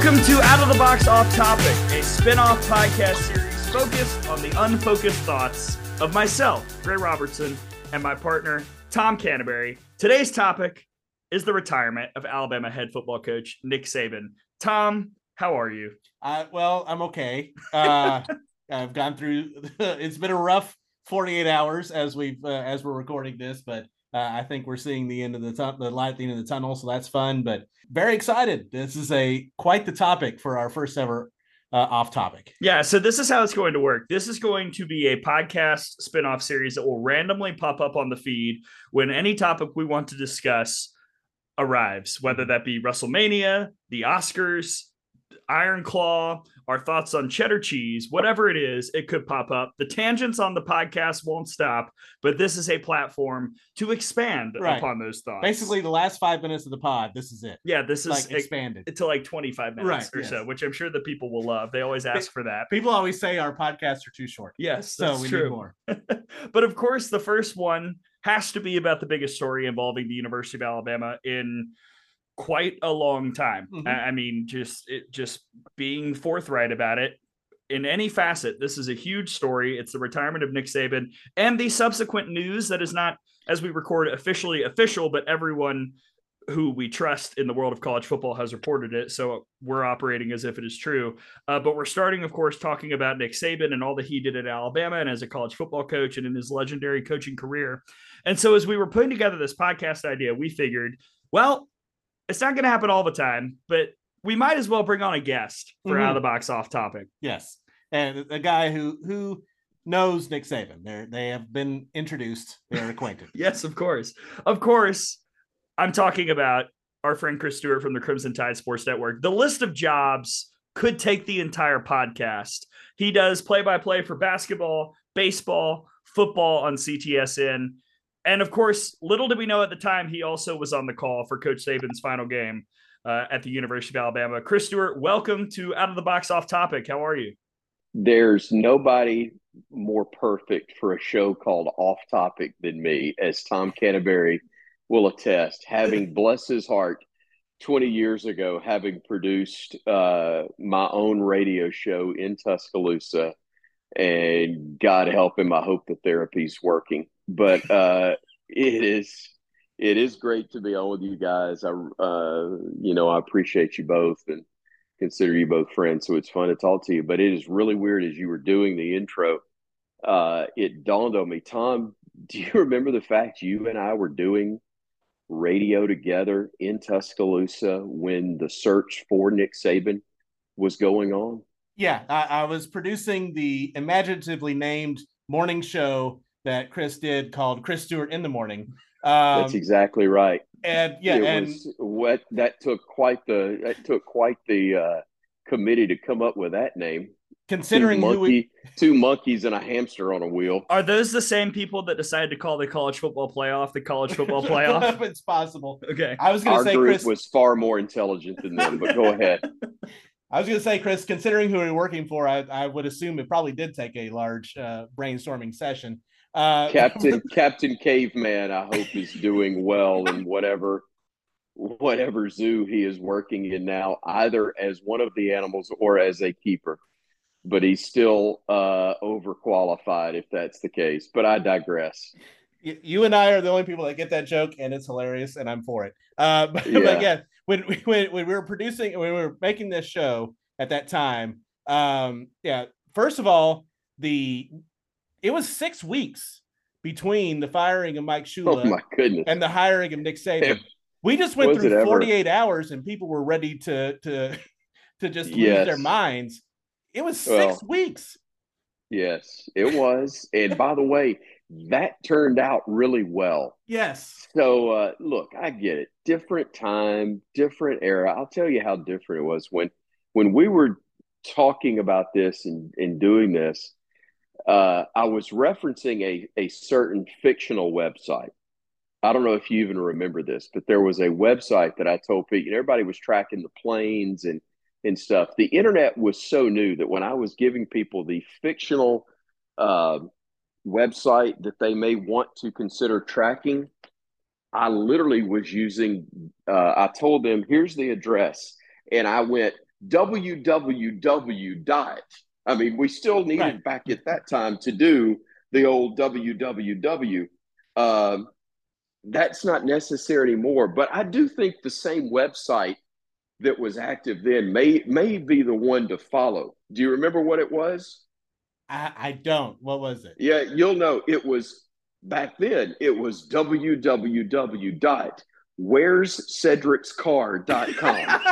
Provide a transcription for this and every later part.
Welcome to Out of the Box Off Topic, a spin off podcast series focused on the unfocused thoughts of myself, Gray Robertson, and my partner, Tom Canterbury. Today's topic is the retirement of Alabama head football coach Nick Saban. Tom, how are you? Uh, well, I'm okay. Uh, I've gone through. it's been a rough 48 hours as we've uh, as we're recording this, but uh, I think we're seeing the end of the tu- the light at the end of the tunnel, so that's fun. But very excited. This is a quite the topic for our first ever uh, off topic. Yeah, so this is how it's going to work. This is going to be a podcast spin-off series that will randomly pop up on the feed when any topic we want to discuss arrives, whether that be WrestleMania, the Oscars, Iron Claw, our thoughts on cheddar cheese, whatever it is, it could pop up. The tangents on the podcast won't stop, but this is a platform to expand Right. upon those thoughts. Basically, the last five minutes of the pod. This is it. yeah, this is Like ex- expanded. to like 25 minutes Right, or yes. so, which I'm sure the people will love. They always ask for that. People always say our podcasts are too short. Yes, So we true. need more. but of course, the first one has to be about the biggest story involving the University of Alabama in quite a long time. Mhm. I I mean, just it, just being forthright about it in any facet. This is a huge story. It's the retirement of Nick Saban and the subsequent news that is not, as we record, officially official, but everyone who we trust in the world of college football has reported it. So we're operating as if it is true. Uh, but we're starting, of course, talking about Nick Saban and all that he did at Alabama and as a college football coach and in his legendary coaching career. And so as we were putting together this podcast idea, we figured, well, it's not going to happen all the time, but we might as well bring on a guest for mm-hmm. out of the box off topic. Yes, and a guy who who knows Nick Saban. They they have been introduced. They're acquainted. Yes, of course. Of course, I'm talking about our friend Chris Stewart from the Crimson Tide Sports Network. The list of jobs could take the entire podcast. He does play by play for basketball, baseball, football on CTSN. And of course, little did we know at the time, he also was on the call for Coach Saban's final game uh, at the University of Alabama. Chris Stewart, welcome to Out of the Box Off Topic. How are you? There's nobody more perfect for a show called Off Topic than me, as Tom Canterbury will attest. Having bless his heart, 20 years ago, having produced uh, my own radio show in Tuscaloosa, and God help him, I hope the therapy's working. But uh, it is it is great to be on with you guys. I uh, you know I appreciate you both and consider you both friends, so it's fun to talk to you. But it is really weird as you were doing the intro. Uh, it dawned on me, Tom. Do you remember the fact you and I were doing radio together in Tuscaloosa when the search for Nick Saban was going on? Yeah, I, I was producing the imaginatively named morning show that Chris did called Chris Stewart in the Morning. Um, That's exactly right. and yeah, it and was what that took quite the that took quite the uh, committee to come up with that name. considering two, who we, two monkeys and a hamster on a wheel. Are those the same people that decided to call the college football playoff the college football playoff? it's possible. Okay. I was going Our to say, group Chris. was far more intelligent than them, but go ahead. I was going to say, Chris. Considering who we're working for, I, I would assume it probably did take a large uh, brainstorming session. Uh, Captain Captain Caveman, I hope is doing well in whatever whatever zoo he is working in now, either as one of the animals or as a keeper. But he's still uh, overqualified if that's the case. But I digress. You and I are the only people that get that joke, and it's hilarious, and I'm for it. Uh, but, Yeah. but yeah, when, we- when when we were producing, when we were making this show at that time, um, yeah. First of all, the it was six weeks between the firing of Mike Shula Oh my goodness! and the hiring of Nick Saban. We just went was through ever- 48 hours, and people were ready to to to just lose their minds. It was six Well, weeks. Yes, it was. And by the way, that turned out really well. Yes. So uh, look, I get it. Different time, different era. I'll tell you how different it was when when we were talking about this and, and doing this. Uh, I was referencing a a certain fictional website. I don't know if you even remember this, but there was a website that I told people. Everybody was tracking the planes and and stuff. The internet was so new that when I was giving people the fictional uh, website that they may want to consider tracking, I literally was using. Uh, I told them, "Here's the address," and I went www dot. I mean, we still needed Right. back at that time to do the old www. Um, that's not necessary anymore, but I do think the same website that was active then may may be the one to follow. Do you remember what it was? I, I don't. What was it? Yeah, you'll know it was back then. It was www dot where's Cedric's car.com.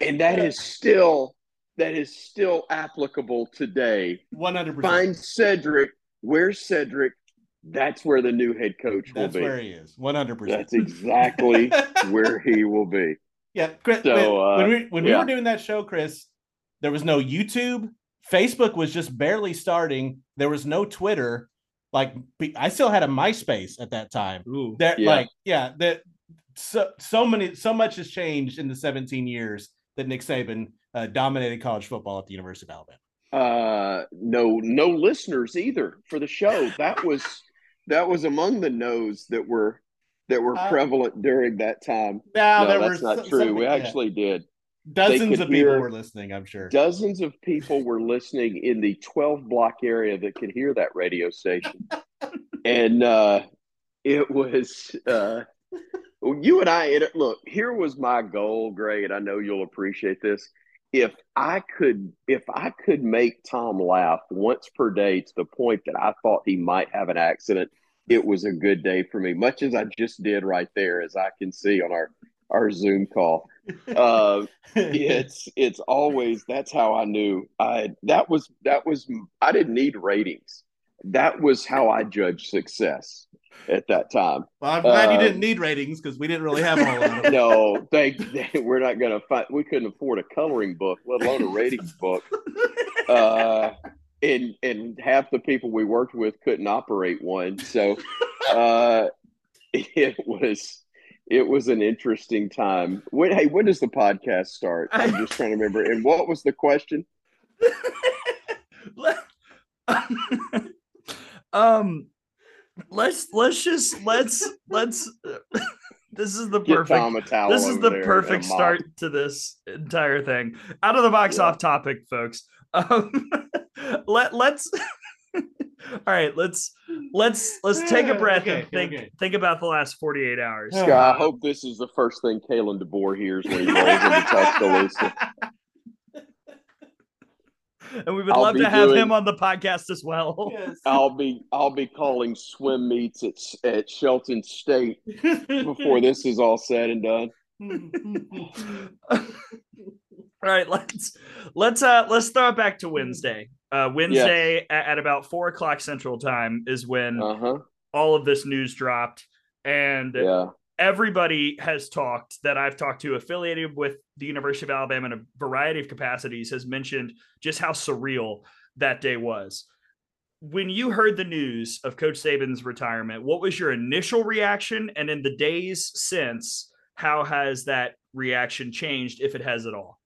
and that is still that is still applicable today. One hundred percent. Find Cedric. Where's Cedric? That's where the new head coach will That's be. where he is. One hundred percent. That's exactly where he will be. Yeah, Chris. So, when, uh, when we when we were doing that show, Chris, there was no YouTube. Facebook was just barely starting. There was no Twitter. Like I still had a MySpace at that time. Ooh. There, Yeah. like, yeah, that so so many so much has changed in the 17 years that Nick Saban uh, dominated college football at the University of Alabama. Uh, no, no listeners either for the show. That was that was among the no's that were that were Uh, prevalent during that time. Now no, there that's were not so- true. some- we yeah, actually did. Dozens of people hear- were listening. I'm sure. Dozens of people were listening in the 12 block area that could hear that radio station. and uh, it was, uh, you and I, it, look, here was my goal, Gray, and I know you'll appreciate this. If I could, if I could make Tom laugh once per day to the point that I thought he might have an accident, it was a good day for me. Much as I just did right there, as I can see on our our Zoom call. Uh, it's it's always that's how I knew I that was that was I didn't need ratings. That was how I judged success at that time. well, I'm glad you uh, didn't need ratings because we didn't really have a whole lot. Of No, they we're not gonna find we couldn't afford a coloring book, let alone a ratings book. Uh and and half the people we worked with couldn't operate one. So uh it was it was an interesting time. When hey, when does the podcast start? I'm just trying to remember. And what was the question? um let's let's just let's let's this is the Get perfect Tom a towel this is the perfect start to this entire thing out of the box Yeah. off topic folks um let let's all right let's let's let's take a breath Okay, and think okay. think about the last 48 hours Scott, I hope this is the first thing Kalen DeBoer hears when he rolls into Tuscaloosa. and we would I'll love to have doing- him on the podcast as well Yes. I'll be I'll be calling swim meets at at Shelton State before this is all said and done. all right let's let's uh let's throw it back to wednesday uh wednesday at, at about four o'clock central time is when Uh huh. all of this news dropped. And Yeah. everybody has talked that i've talked to affiliated with the university of alabama in a variety of capacities has mentioned just how surreal that day was. When you heard the news of coach saban's retirement what was your initial reaction? And in the days since how has that reaction changed if it has at all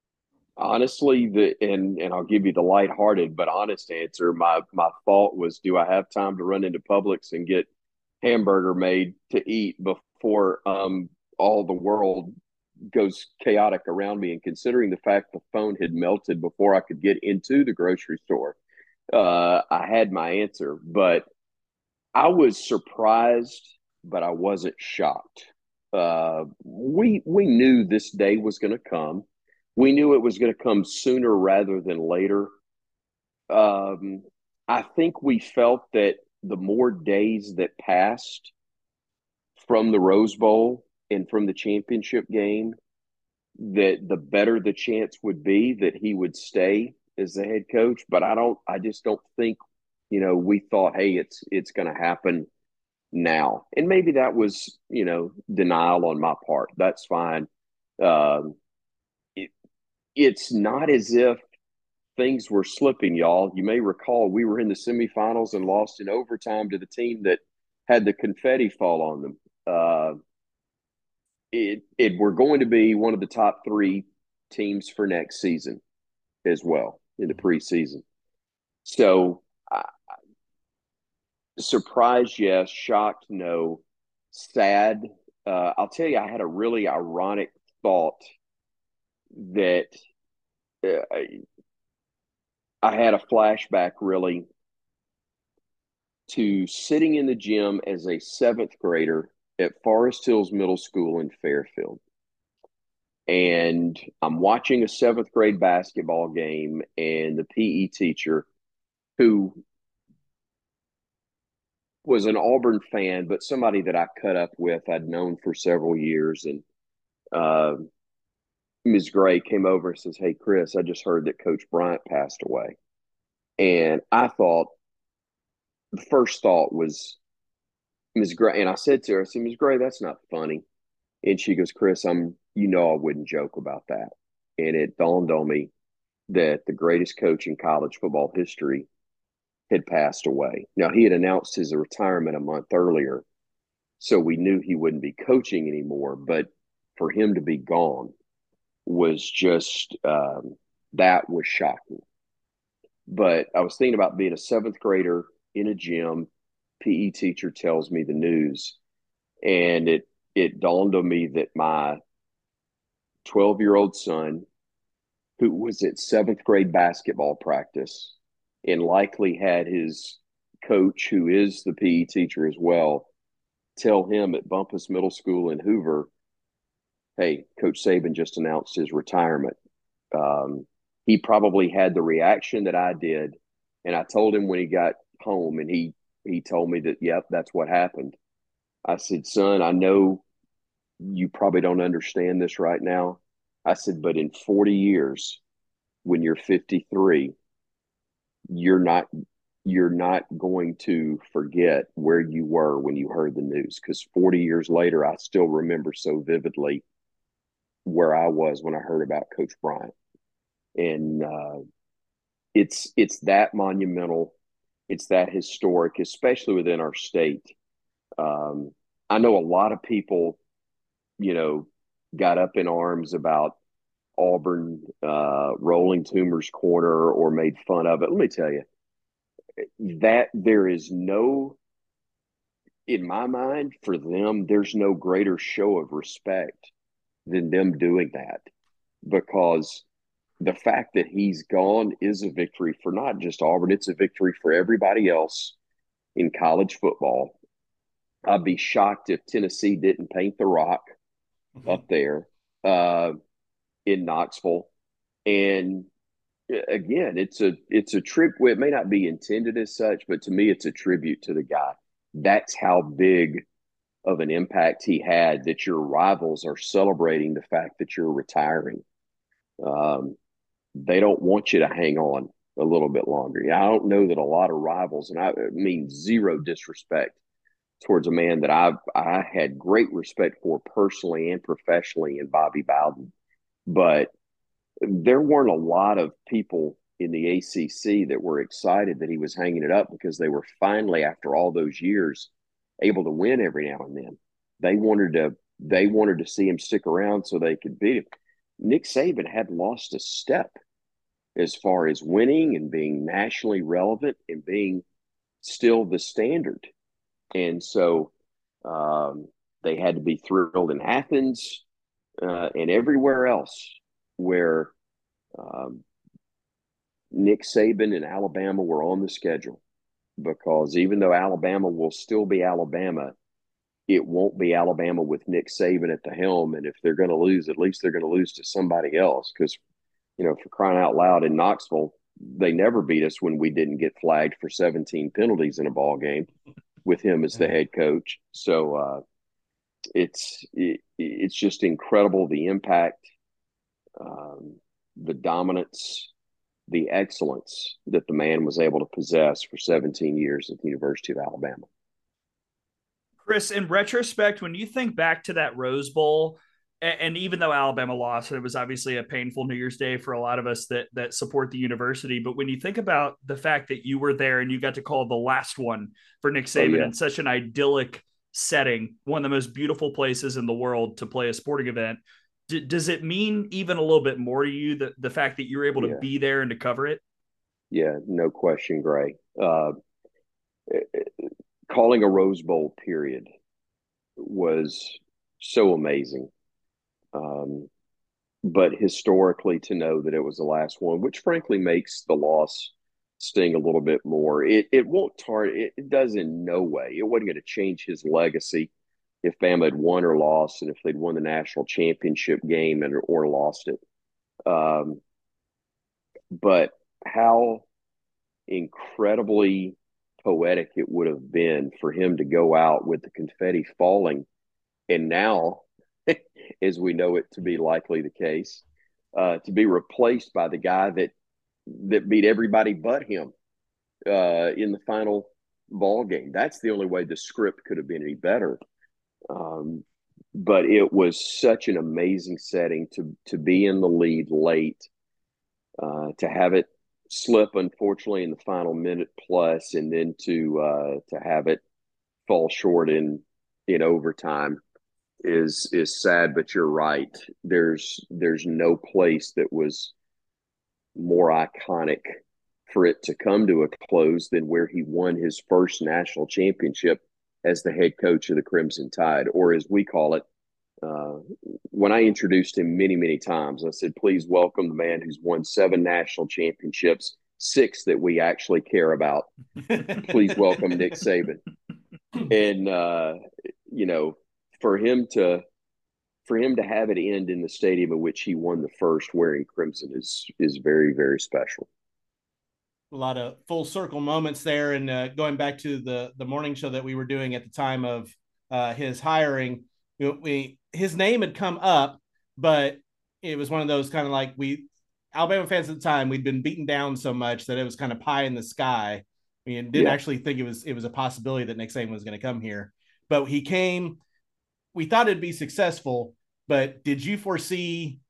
Honestly, the and and I'll give you the lighthearted but honest answer. My my thought was, do I have time to run into Publix and get hamburger made to eat before um all the world goes chaotic around me? And considering the fact the phone had melted before I could get into the grocery store, uh, I had my answer. But I was surprised, but I wasn't shocked. Uh, we we knew this day was going to come. We knew it was going to come sooner rather than later. Um, I think we felt that the more days that passed from the Rose Bowl and from the championship game, that the better the chance would be that he would stay as the head coach. But I don't. I just don't think. You know, we thought, hey, it's it's going to happen now, and maybe that was you know denial on my part. That's fine. Um, it's not as if things were slipping, y'all. You may recall we were in the semifinals and lost in overtime to the team that had the confetti fall on them. Uh, it, it we're going to be one of the top three teams for next season as well in the preseason. So, I, surprised, yes. Shocked, no. Sad. Uh, I'll tell you, I had a really ironic thought that uh, I had a flashback really to sitting in the gym as a seventh grader at Forest Hills Middle School in Fairfield. And I'm watching a seventh grade basketball game, and the PE teacher, who was an Auburn fan, but somebody that I cut up with, I'd known for several years. And uh, Ms. Gray came over and says, Hey, Chris, I just heard that Coach Bryant passed away. And I thought, the first thought was Ms. Gray. And I said to her, I said, Ms. Gray, that's not funny. And she goes, Chris, I'm, you know, I wouldn't joke about that. And it dawned on me that the greatest coach in college football history had passed away. Now, he had announced his retirement a month earlier, so we knew he wouldn't be coaching anymore. But for him to be gone was just, um, that was shocking. But I was thinking about being a seventh grader in a gym. PE teacher tells me the news, and it it dawned on me that my 12 year old son, who was at seventh grade basketball practice, and likely had his coach, who is the PE teacher as well, tell him at Bumpus Middle School in Hoover, "Hey, Coach Saban just announced his retirement." Um, he probably had the reaction that I did. And I told him when he got home and he he told me that, yep, that's what happened. I said, son, I know you probably don't understand this right now. I said, but in 40 years, when you're 53, you're not you're not going to forget where you were when you heard the news because 40 years later i still remember so vividly where i was when i heard about coach bryant and uh, it's it's that monumental, it's that historic, especially within our state. Um, I know a lot of people, you know, got up in arms about Auburn uh, rolling Toomer's corner or made fun of it. Let me tell you that there is no, in my mind, for them, there's no greater show of respect than them doing that because the fact that he's gone is a victory for not just Auburn, it's a victory for everybody else in college football. I'd be shocked if Tennessee didn't paint the rock mm-hmm. up there uh, in Knoxville. And again, it's a it's a trip. It may not be intended as such, but to me, it's a tribute to the guy. That's how big of an impact he had. That your rivals are celebrating the fact that you're retiring. Um, they don't want you to hang on a little bit longer. I don't know that a lot of rivals, and I mean zero disrespect towards a man that I I had great respect for personally and professionally in Bobby Bowden, but there weren't a lot of people in the ACC that were excited that he was hanging it up because they were finally after all those years able to win every now and then. They wanted to they wanted to see him stick around so they could beat him. Nick Saban had lost a step as far as winning and being nationally relevant and being still the standard. And so um, they had to be thrilled in Athens uh, and everywhere else where um, Nick Saban and Alabama were on the schedule. Because even though Alabama will still be Alabama, it won't be Alabama with Nick Saban at the helm. And if they're going to lose, at least they're going to lose to somebody else. Because you know, for crying out loud in Knoxville, they never beat us when we didn't get flagged for 17 penalties in a ball game with him as the head coach. So uh, it's it, it's just incredible the impact, um, the dominance, the excellence that the man was able to possess for 17 years at the University of Alabama. Chris, in retrospect, when you think back to that Rose Bowl, and even though Alabama lost, it was obviously a painful New Year's Day for a lot of us that that support the university. But when you think about the fact that you were there and you got to call the last one for Nick oh, Saban oh, yeah. in such an idyllic setting, one of the most beautiful places in the world to play a sporting event, d- does it mean even a little bit more to you that the fact that you're able to yeah. be there and to cover it? Yeah, no question, Gray. Uh, calling a Rose Bowl period was so amazing Um, but historically, to know that it was the last one, which frankly makes the loss sting a little bit more. It it won't tar it, it does in no way. It wasn't going to change his legacy if Bama had won or lost, and if they'd won the national championship game and or lost it. Um, but how incredibly poetic it would have been for him to go out with the confetti falling, and now, as we know it to be likely the case, uh, to be replaced by the guy that that beat everybody but him uh, in the final ball game. That's the only way the script could have been any better. Um, but it was such an amazing setting to to be in the lead late, uh, to have it slip unfortunately in the final minute plus, and then to uh, to have it fall short in in overtime is is sad. But you're right. There's there's no place that was more iconic for it to come to a close than where he won his first national championship as the head coach of the Crimson Tide, or as we call it. Uh, when I introduced him many, many times, I said, please welcome the man who's won seven national championships, six that we actually care about. please welcome Nick Saban. And, uh, you know, for him to for him to have it end in the stadium in which he won the first wearing crimson is is very very special a lot of full circle moments there. And uh, going back to the the morning show that we were doing at the time of uh, his hiring we his name had come up but it was one of those kind of like we alabama fans at the time we'd been beaten down so much that it was kind of pie in the sky. We didn't yeah. actually think it was it was a possibility that nick saban was going to come here. But he came we thought it'd be successful, but did you foresee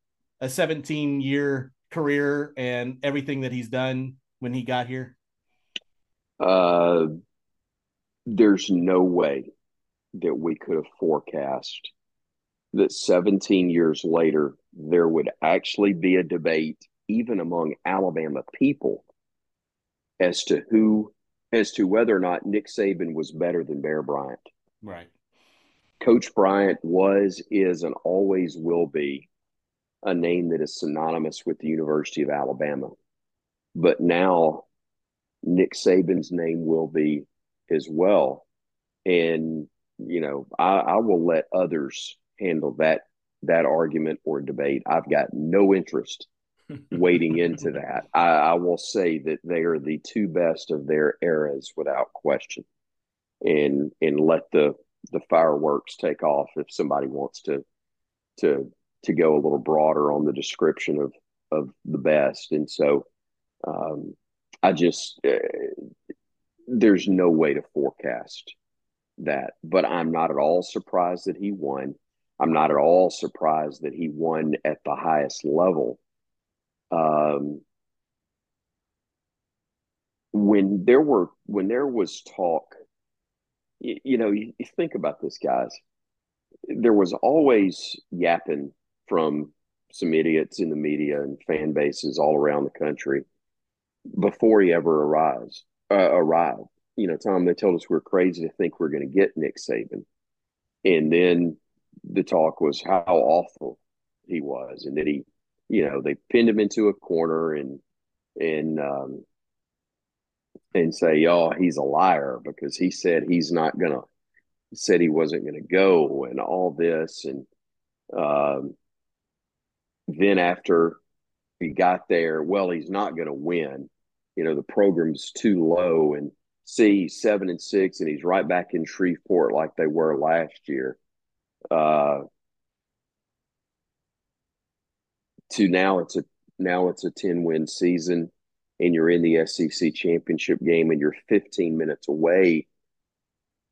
a 17 year career and everything that he's done when he got here? Uh, there's no way that we could have forecast that 17 years later there would actually be a debate even among Alabama people as to who as to whether or not Nick Saban was better than Bear Bryant. Right. Coach Bryant was, is, and always will be a name that is synonymous with the University of Alabama. But now Nick Saban's name will be as well. And, you know, I, I will let others handle that that argument or debate. I've got no interest wading into that. I, I, will say that they are the two best of their eras without question. And and let the the fireworks take off if somebody wants to to to go a little broader on the description of of the best and so um, i just uh, there's no way to forecast that but i'm not at all surprised that he won. I'm not at all surprised that he won at the highest level. Um, when there were when there was talk you, you know, you, you think about this, guys. There was always yapping from some idiots in the media and fan bases all around the country before he ever arrives uh, arrived. You know, Tom, they told us we are crazy to think we're going to get Nick Saban, and then the talk was how awful he was, and that he, you know, they pinned him into a corner and and um, and say, "Oh, he's a liar because he said he's not gonna said he wasn't gonna go and all this." And um, then after he got there, well, he's not gonna win. You know, the program's too low, and see seven and six, and he's right back in Shreveport like they were last year. Uh, to now it's a now it's a 10 win season and you're in the SEC championship game and you're 15 minutes away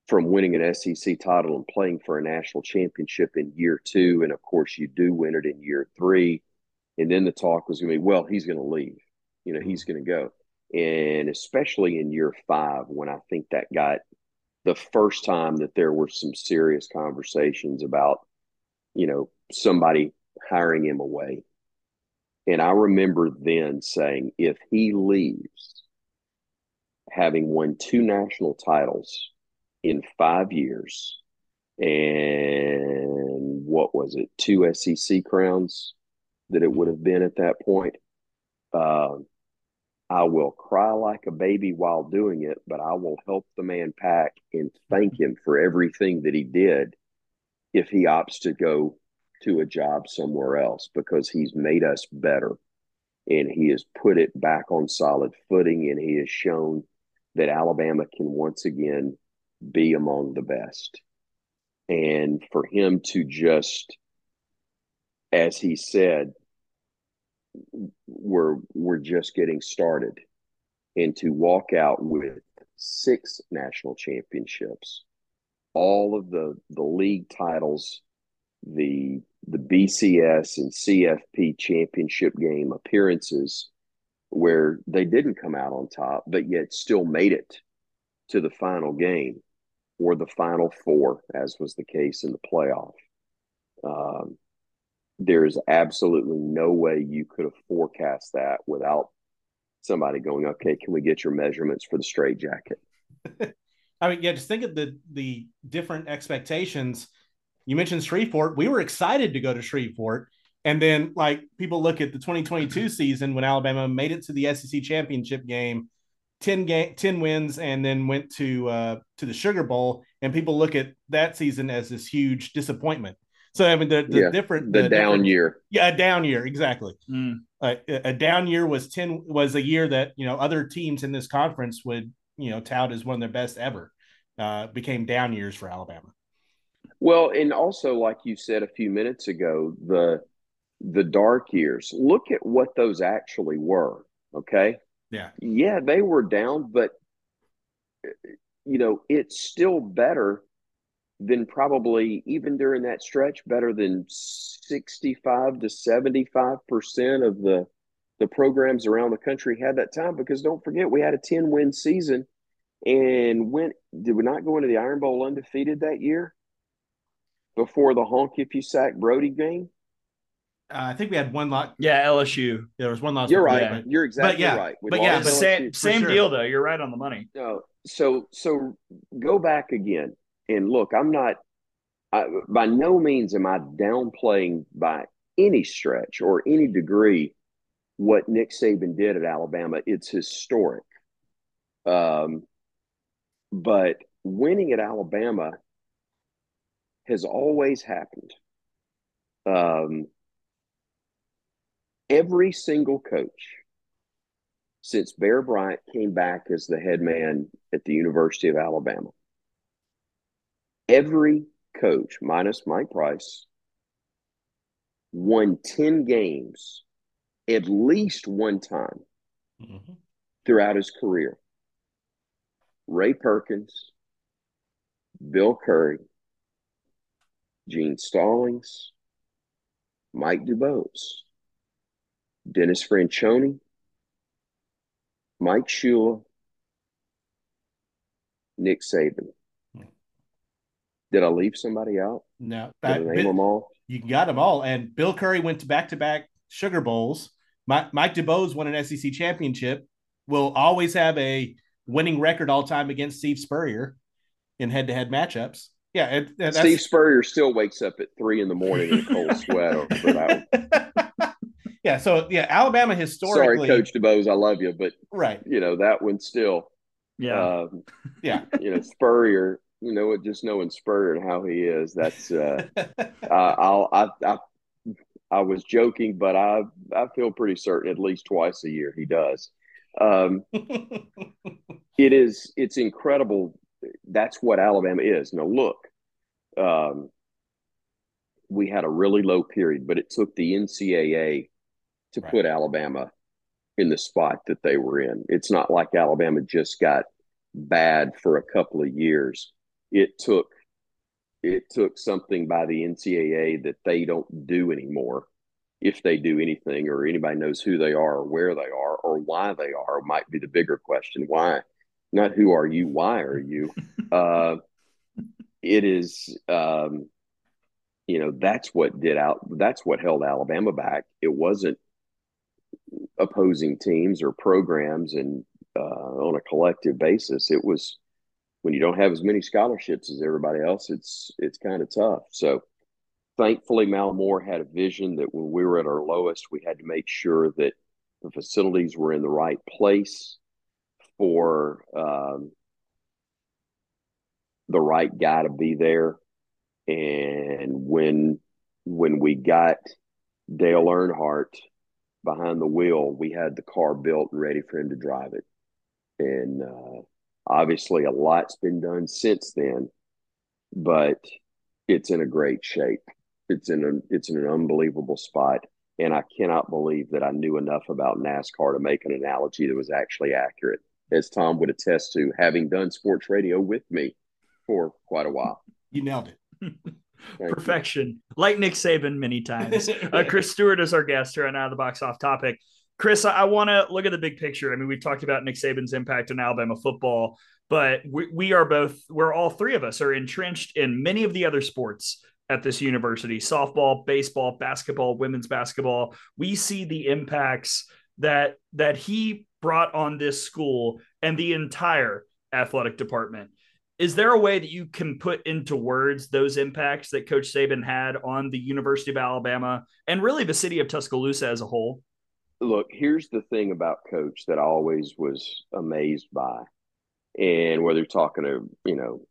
from winning an SEC title and playing for a national championship in year two. And of course, you do win it in year three. And then the talk was going to be, well, he's going to leave. You know, he's going to go. And especially in year five, when I think that got the first time that there were some serious conversations about, you know, somebody hiring him away and I remember then saying, if he leaves, having won two national titles in five years and what was it, two SEC crowns that it would have been at that point. Uh, I will cry like a baby while doing it, but I will help the man pack and thank him for everything that he did if he opts to go to a job somewhere else because he's made us better and he has put it back on solid footing and he has shown that Alabama can once again be among the best. And for him to just, as he said, we're we're just getting started, and to walk out with six national championships, all of the the league titles, the the BCS and CFP championship game appearances, where they didn't come out on top, but yet still made it to the final game or the final four, as was the case in the playoff. Um, there's absolutely no way you could have forecast that without somebody going, okay, can we get your measurements for the straight jacket? I mean, yeah, just think of the the different expectations. You mentioned Shreveport. We were excited to go to Shreveport. And then, like, people look at the 2022 season when Alabama made it to the SEC championship game, 10 game 10 wins and then went to uh to the Sugar Bowl and people look at that season as this huge disappointment. So I mean the, the Yeah, different The, down different- year. Yeah, a down year, exactly. Mm. Uh, a a down year was 10 was a year that, you know, other teams in this conference would, you know, tout as one of their best ever. Uh became down years for Alabama. Well, and also, like you said a few minutes ago, the the dark years. Look at what those actually were. Okay. Yeah. Yeah, they were down, but you know, it's still better than probably even during that stretch, better than sixty-five to seventy-five percent of the the programs around the country had that time. Because don't forget, we had a ten win season, and went. Did we not go into the Iron Bowl undefeated that year? Before the honk if you sack Brodie game? Uh, I think we had one lot. Yeah, LSU. There was one loss. You're right. that, You're exactly yeah, right. We but yeah, lost but LSU. Same, same sure. deal though. You're right on the money. No, so so go back again and look. I'm not. I, by no means am I downplaying by any stretch or any degree what Nick Saban did at Alabama. It's historic. Um, but winning at Alabama has always happened. Um, every single coach since Bear Bryant came back as the head man at the University of Alabama. Every coach, minus Mike Price, won 10 games at least one time Mhm. throughout his career. Ray Perkins, Bill Curry, Gene Stallings, Mike DuBose, Dennis Franchione, Mike Shula, Nick Saban. Did I leave somebody out? No, Did I that- name them all? you got them all. And Bill Curry went to back to back Sugar Bowls. Mi- Mike DuBose won an SEC championship. Will always have a winning record all time against Steve Spurrier in head to head matchups. Yeah, it, it- that's, Steve Spurrier still wakes up at three in the morning in a cold sweat yeah. So yeah, Alabama historically. Sorry, Coach DuBose, I love you, but right? you know that one still. Yeah. Um, Yeah. you know Spurrier. You know, what, just knowing Spurrier and how he is, that's. Uh, I'll. I, I. I was joking, but I. I feel pretty certain at least twice a year he does. Um, it is. It's incredible. That's what Alabama is. Now look, um, we had a really low period, but it took the NCAA to Right. put Alabama in the spot that they were in. It's not like Alabama just got bad for a couple of years. It took it took something by the NCAA that they don't do anymore. If they do anything, or anybody knows who they are, or where they are, or why they are, might be the bigger question. Why? Not who are you? Why are you? uh, it is, um, you know, that's what did out. That's what held Alabama back. It wasn't opposing teams or programs and uh, on a collective basis. It was when you don't have as many scholarships as everybody else. It's it's kind of tough. So thankfully, Mal Moore had a vision that when we were at our lowest, we had to make sure that the facilities were in the right place for um, the right guy to be there. And when when we got Dale Earnhardt behind the wheel, we had the car built and ready for him to drive it. And uh, obviously, a lot's been done since then, but it's in a great shape. It's in a it's in an unbelievable spot, and I cannot believe that I knew enough about NASCAR to make an analogy that was actually accurate, as Tom would attest to, having done sports radio with me for quite a while. You nailed it. Perfection, you. like Nick Saban many times. uh, Chris Stewart is our guest here on Out of the Box Off Topic. Chris, I, I want to look at the big picture. I mean, we've talked about Nick Saban's impact on Alabama football, but we, we are both, we're all three of us are entrenched in many of the other sports at this university softball, baseball, basketball, women's basketball. We see the impacts that that he brought on this school and the entire athletic department. Is there a way that you can put into words those impacts that Coach Saban had on the University of Alabama and really the city of Tuscaloosa as a whole? Look, here's the thing about Coach that I always was amazed by. And whether you're talking to, you know,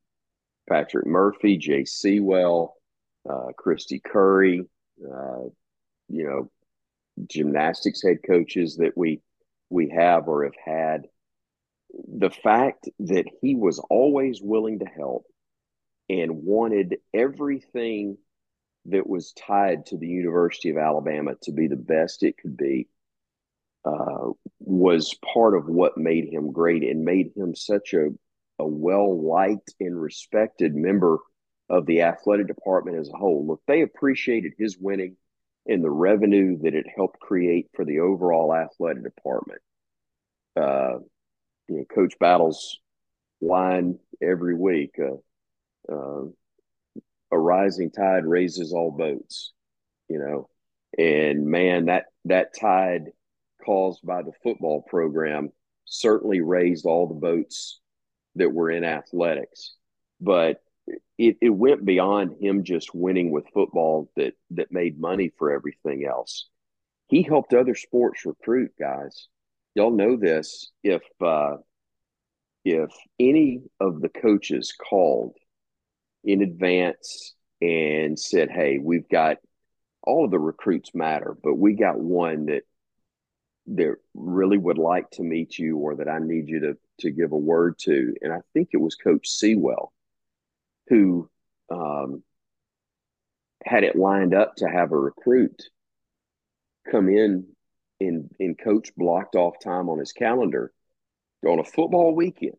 Patrick Murphy, Jay Seawell, uh, Kristy Curry, uh, you know, gymnastics head coaches that we we have or have had. The fact that he was always willing to help and wanted everything that was tied to the University of Alabama to be the best it could be uh, was part of what made him great and made him such a, a well liked and respected member of the athletic department as a whole. Look, they appreciated his winning and the revenue that it helped create for the overall athletic department. Uh, you know, Coach Battle's line every week: uh, uh, "A rising tide raises all boats." You know, and man, that that tide caused by the football program certainly raised all the boats that were in athletics. But it, it went beyond him just winning with football that that made money for everything else. He helped other sports recruit guys. Y'all know this. If uh, if any of the coaches called in advance and said, "Hey, we've got all of the recruits matter, but we got one that that really would like to meet you or that I need you to to give a word to," and I think it was Coach Seawell who um, had it lined up to have a recruit come in and, and coach blocked off time on his calendar on a football weekend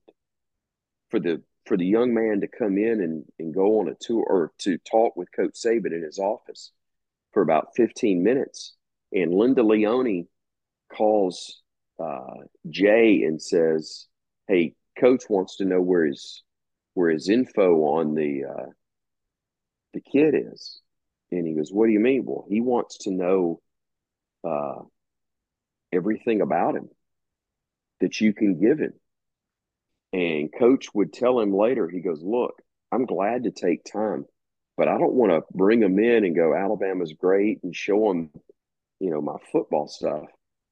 for the for the young man to come in and, and go on a tour or to talk with Coach Saban in his office for about 15 minutes. And Linda Leoni calls uh, Jay and says, Hey, coach wants to know where his where his info on the uh, the kid is. And he goes, What do you mean? Well, he wants to know uh, everything about him that you can give him. And coach would tell him later, he goes, Look, I'm glad to take time, but I don't want to bring him in and go, Alabama's great and show him, you know, my football stuff.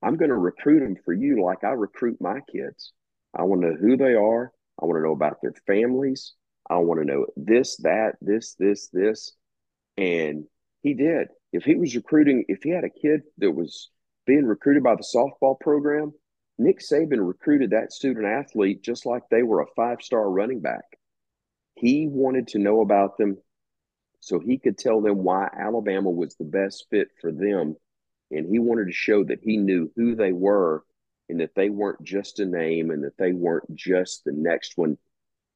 I'm going to recruit them for you like I recruit my kids. I want to know who they are. I want to know about their families. I want to know this, that, this, this, this. And he did. If he was recruiting, if he had a kid that was being recruited by the softball program, Nick Saban recruited that student athlete just like they were a five star running back. He wanted to know about them so he could tell them why Alabama was the best fit for them. And he wanted to show that he knew who they were and that they weren't just a name and that they weren't just the next one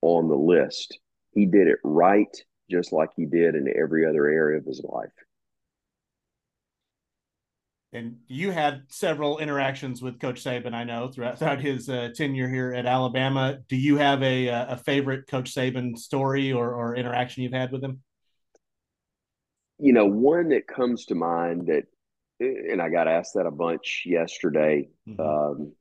on the list. He did it right, just like he did in every other area of his life. And you had several interactions with Coach Saban, I know, throughout, throughout his uh, tenure here at Alabama. Do you have a, uh, a favorite Coach Saban story or, or interaction you've had with him? You know, one that comes to mind that and I got asked that a bunch yesterday. Mm-hmm. Um,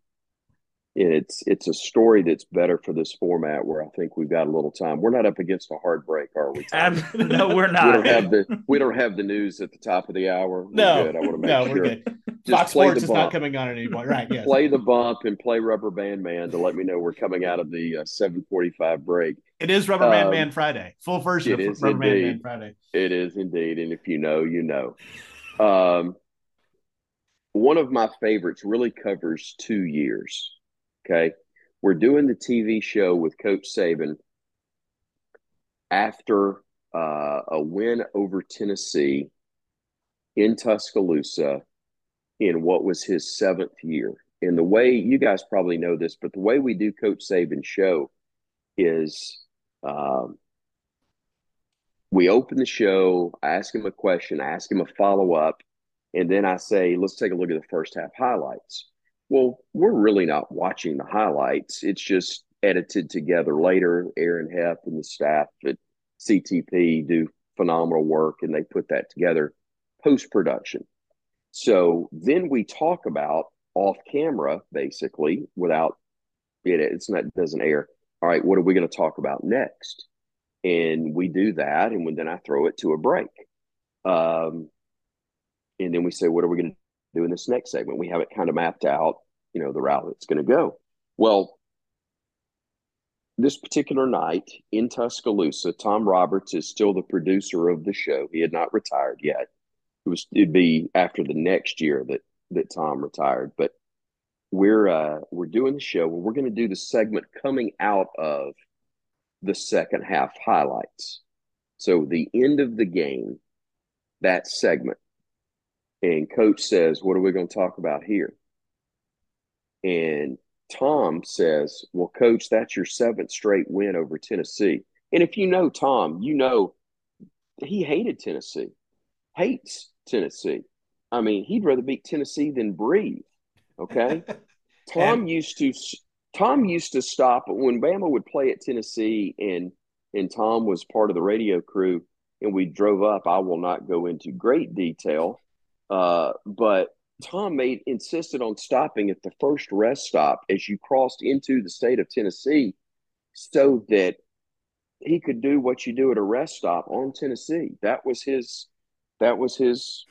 it's it's a story that's better for this format where I think we've got a little time. We're not up against a hard break, are we? No, we're We not. don't have the we don't have the news at the top of the hour. We're No, good. I want to make no, sure. we're good. Just Fox play Sports the is not bump. coming on anymore. Right. Yes. Play the bump and play Rubber Band Man to let me know we're coming out of the uh, 7:45 break. It is Rubber Band Um, Man Friday. Full version of Rubber Man Man. Friday. It is indeed, and if you know, you know. Um, one of my favorites really covers two years. Okay, we're doing the TV show with Coach Saban after uh, a win over Tennessee in Tuscaloosa in what was his seventh year. And the way you guys probably know this, but the way we do Coach Saban's show is um, we open the show, I ask him a question, I ask him a follow up, and then I say, let's take a look at the first half highlights. Well, we're really not watching the highlights. It's just edited together later. Aaron Hepp and the staff at CTP do phenomenal work and they put that together post production. So then we talk about off camera, basically, without it, it's not, it doesn't air. All right, what are we going to talk about next? And we do that. And then I throw it to a break. Um, and then we say, what are we going to do in this next segment? We have it kind of mapped out, you know, the route it's going to go. Well, this particular night in Tuscaloosa, Tom Roberts is still the producer of the show. He had not retired yet. It was it'd be after the next year that that Tom retired, but we're uh we're doing the show we're going to do the segment coming out of the second half highlights. So the end of the game, that segment. And coach says, What are we going to talk about here? And Tom says, Well, coach, that's your seventh straight win over Tennessee. And if you know Tom, you know he hated Tennessee, hates Tennessee. I mean, he'd rather beat Tennessee than breathe. Okay. Tom used to Tom used to stop when Bama would play at Tennessee and and Tom was part of the radio crew and we drove up. I will not go into great detail, uh, but Tom made insisted on stopping at the first rest stop as you crossed into the state of Tennessee, so that he could do what you do at a rest stop on Tennessee. That was his. That was his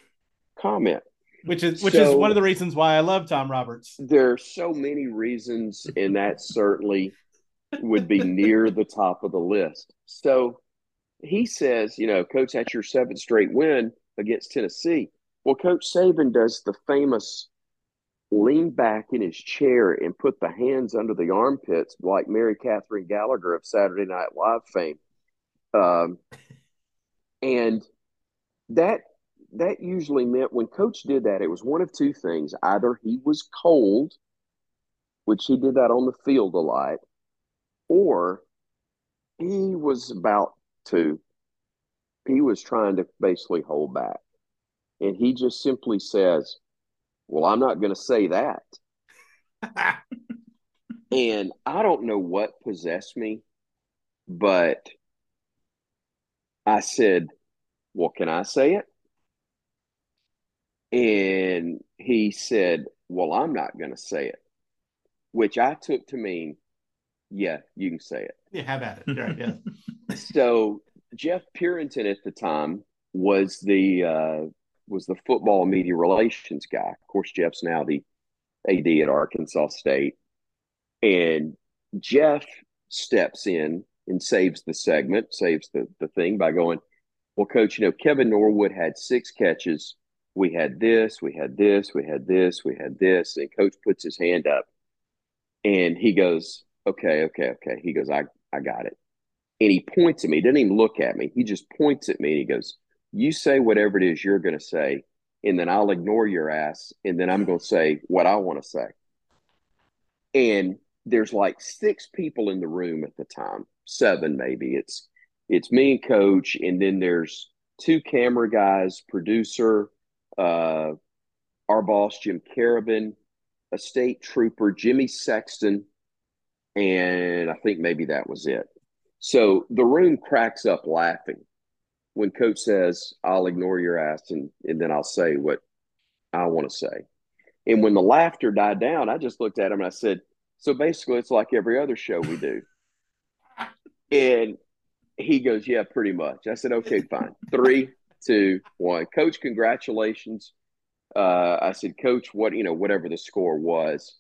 comment. Which is which is one of the reasons why I love Tom Roberts. There are so many reasons, and that certainly would be near the top of the list. So he says, you know, coach, that's your seventh straight win against Tennessee. Well, Coach Saban does the famous lean back in his chair and put the hands under the armpits like Mary Catherine Gallagher of Saturday Night Live fame. Um, and that that usually meant when coach did that, it was one of two things. Either he was cold, which he did that on the field a lot, or he was about to. He was trying to basically hold back. And he just simply says, Well, I'm not going to say that. And I don't know what possessed me, but I said, Well, can I say it? And he said, Well, I'm not going to say it, which I took to mean, Yeah, you can say it. yeah, have at it. Right, yeah. So Jeff Purinton at the time was the uh, was the football media relations guy. Of course, Jeff's now the AD at Arkansas State, and Jeff steps in and saves the segment, saves the the thing by going, "Well, coach, you know Kevin Norwood had six catches. We had this, we had this, we had this, we had this." And coach puts his hand up, and he goes, "Okay, okay, okay." He goes, "I I got it." and he points at me. He doesn't even look at me. He just points at me and he goes, You say whatever it is you're going to say, and then I'll ignore your ass, and then I'm going to say what I want to say. And there's like six people in the room at the time, seven maybe. It's it's me and coach, and then there's two camera guys, producer, uh, our boss Jim Carabin, a state trooper Jimmy Sexton, and I think maybe that was it. So the room cracks up laughing when coach says, I'll ignore your ass and, and then I'll say what I want to say. And when the laughter died down, I just looked at him and I said, So basically, it's like every other show we do. And he goes, Yeah, pretty much. I said, Okay, fine. Three, two, one. Coach, congratulations. Uh, I said, Coach, what, you know, whatever the score was.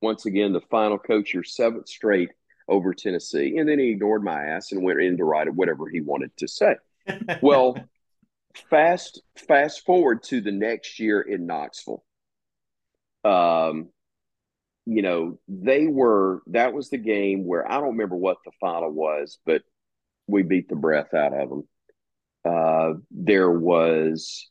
Once again, the final coach, your seventh straight over Tennessee. And then he ignored my ass and went in to write whatever he wanted to say. Well, fast fast forward to the next year in Knoxville. Um, you know, they were that was the game where I don't remember what the final was, but we beat the breath out of them. Uh, there was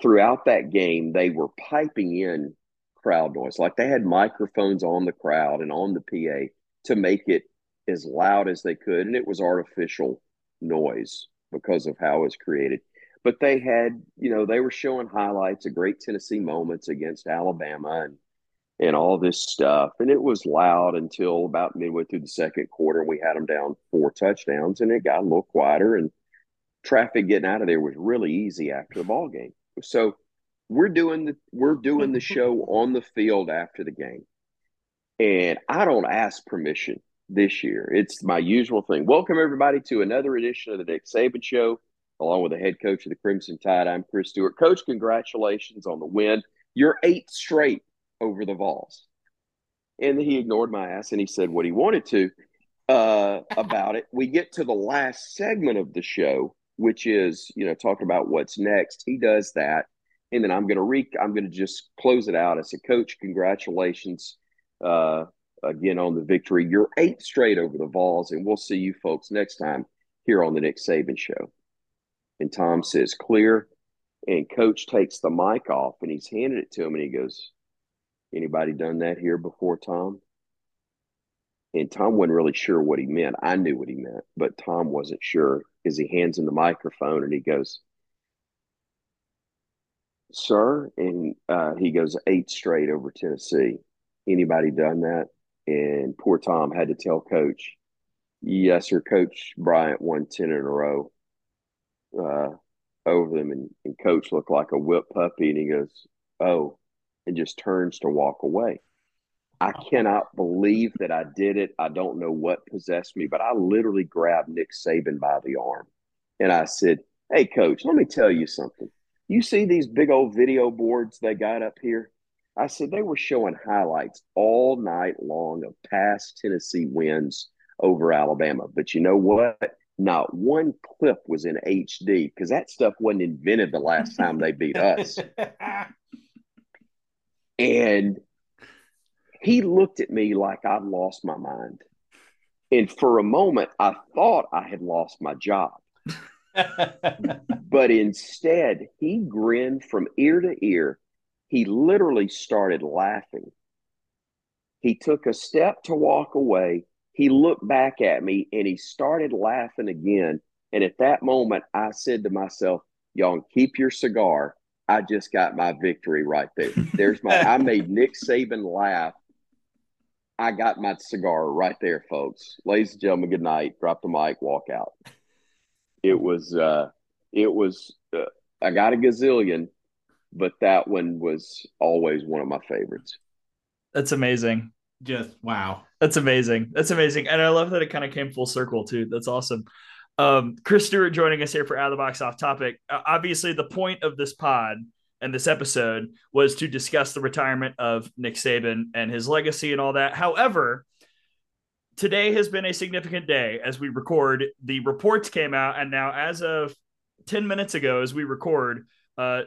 throughout that game they were piping in crowd noise, like they had microphones on the crowd and on the PA to make it as loud as they could, and it was artificial noise because of how it was created. But they had, you know, they were showing highlights of great Tennessee moments against Alabama and and all this stuff. And it was loud until about midway through the second quarter. We had them down four touchdowns, and it got a little quieter. And traffic getting out of there was really easy after the ball game. So we're doing the we're doing the show on the field after the game, and I don't ask permission this year. It's my usual thing. Welcome everybody to another edition of the Nick Saban Show, along with the head coach of the Crimson Tide. I'm Chris Stewart. Coach, congratulations on the win. You're eight straight over the Vols. And he ignored my ass and he said what he wanted to uh, about it. We get to the last segment of the show, which is, you know, talking about what's next. He does that. And then I'm going to re I'm going to just close it out. I said, Coach, congratulations uh, again on the victory. You're eight straight over the Vols, and we'll see you folks next time here on the Nick Saban Show. And Tom says, clear. And Coach takes the mic off and he's handed it to him and he goes, Anybody done that here before, Tom? And Tom wasn't really sure what he meant. I knew what he meant, but Tom wasn't sure as he hands him the microphone and he goes, Sir, and uh, he goes eight straight over Tennessee. Anybody done that? And poor Tom had to tell Coach, Yes, sir. Coach Bryant won 10 in a row uh, over them. And, and Coach looked like a whip puppy. And he goes, Oh, and just turns to walk away. I cannot believe that I did it. I don't know what possessed me, but I literally grabbed Nick Saban by the arm and I said, Hey, coach, let me tell you something. You see these big old video boards they got up here? I said they were showing highlights all night long of past Tennessee wins over Alabama. But you know what? Not one clip was in HD because that stuff wasn't invented the last time they beat us. And he looked at me like I'd lost my mind. And for a moment, I thought I had lost my job. but instead, he grinned from ear to ear. He literally started laughing. He took a step to walk away. He looked back at me and he started laughing again. And at that moment, I said to myself, Y'all keep your cigar I just got my victory right there. There's my I made Nick Saban laugh. I got my cigar right there, folks. Ladies and gentlemen, good night. Drop the mic, walk out. It was uh it was uh, I got a gazillion, but that one was always one of my favorites. That's amazing. Just wow. That's amazing. That's amazing. And I love that it kind of came full circle too. That's awesome. Um, Chris Stewart joining us here for Out of the Box Off Topic. Uh, obviously, the point of this pod and this episode was to discuss the retirement of Nick Saban and his legacy and all that. However, today has been a significant day as we record. The reports came out, and now, as of 10 minutes ago, as we record, uh,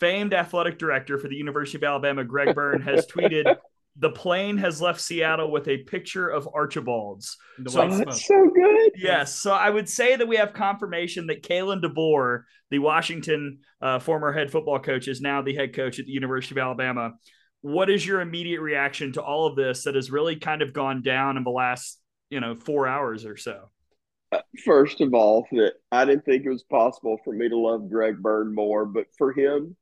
famed athletic director for the University of Alabama, Greg Byrne, has tweeted the plane has left Seattle with a picture of Archibald's. So, oh, that's so good. Yes. So I would say that we have confirmation that Kalen DeBoer, the Washington uh, former head football coach, is now the head coach at the University of Alabama. What is your immediate reaction to all of this that has really kind of gone down in the last, you know, four hours or so? First of all, that I didn't think it was possible for me to love Greg Byrne more, but for him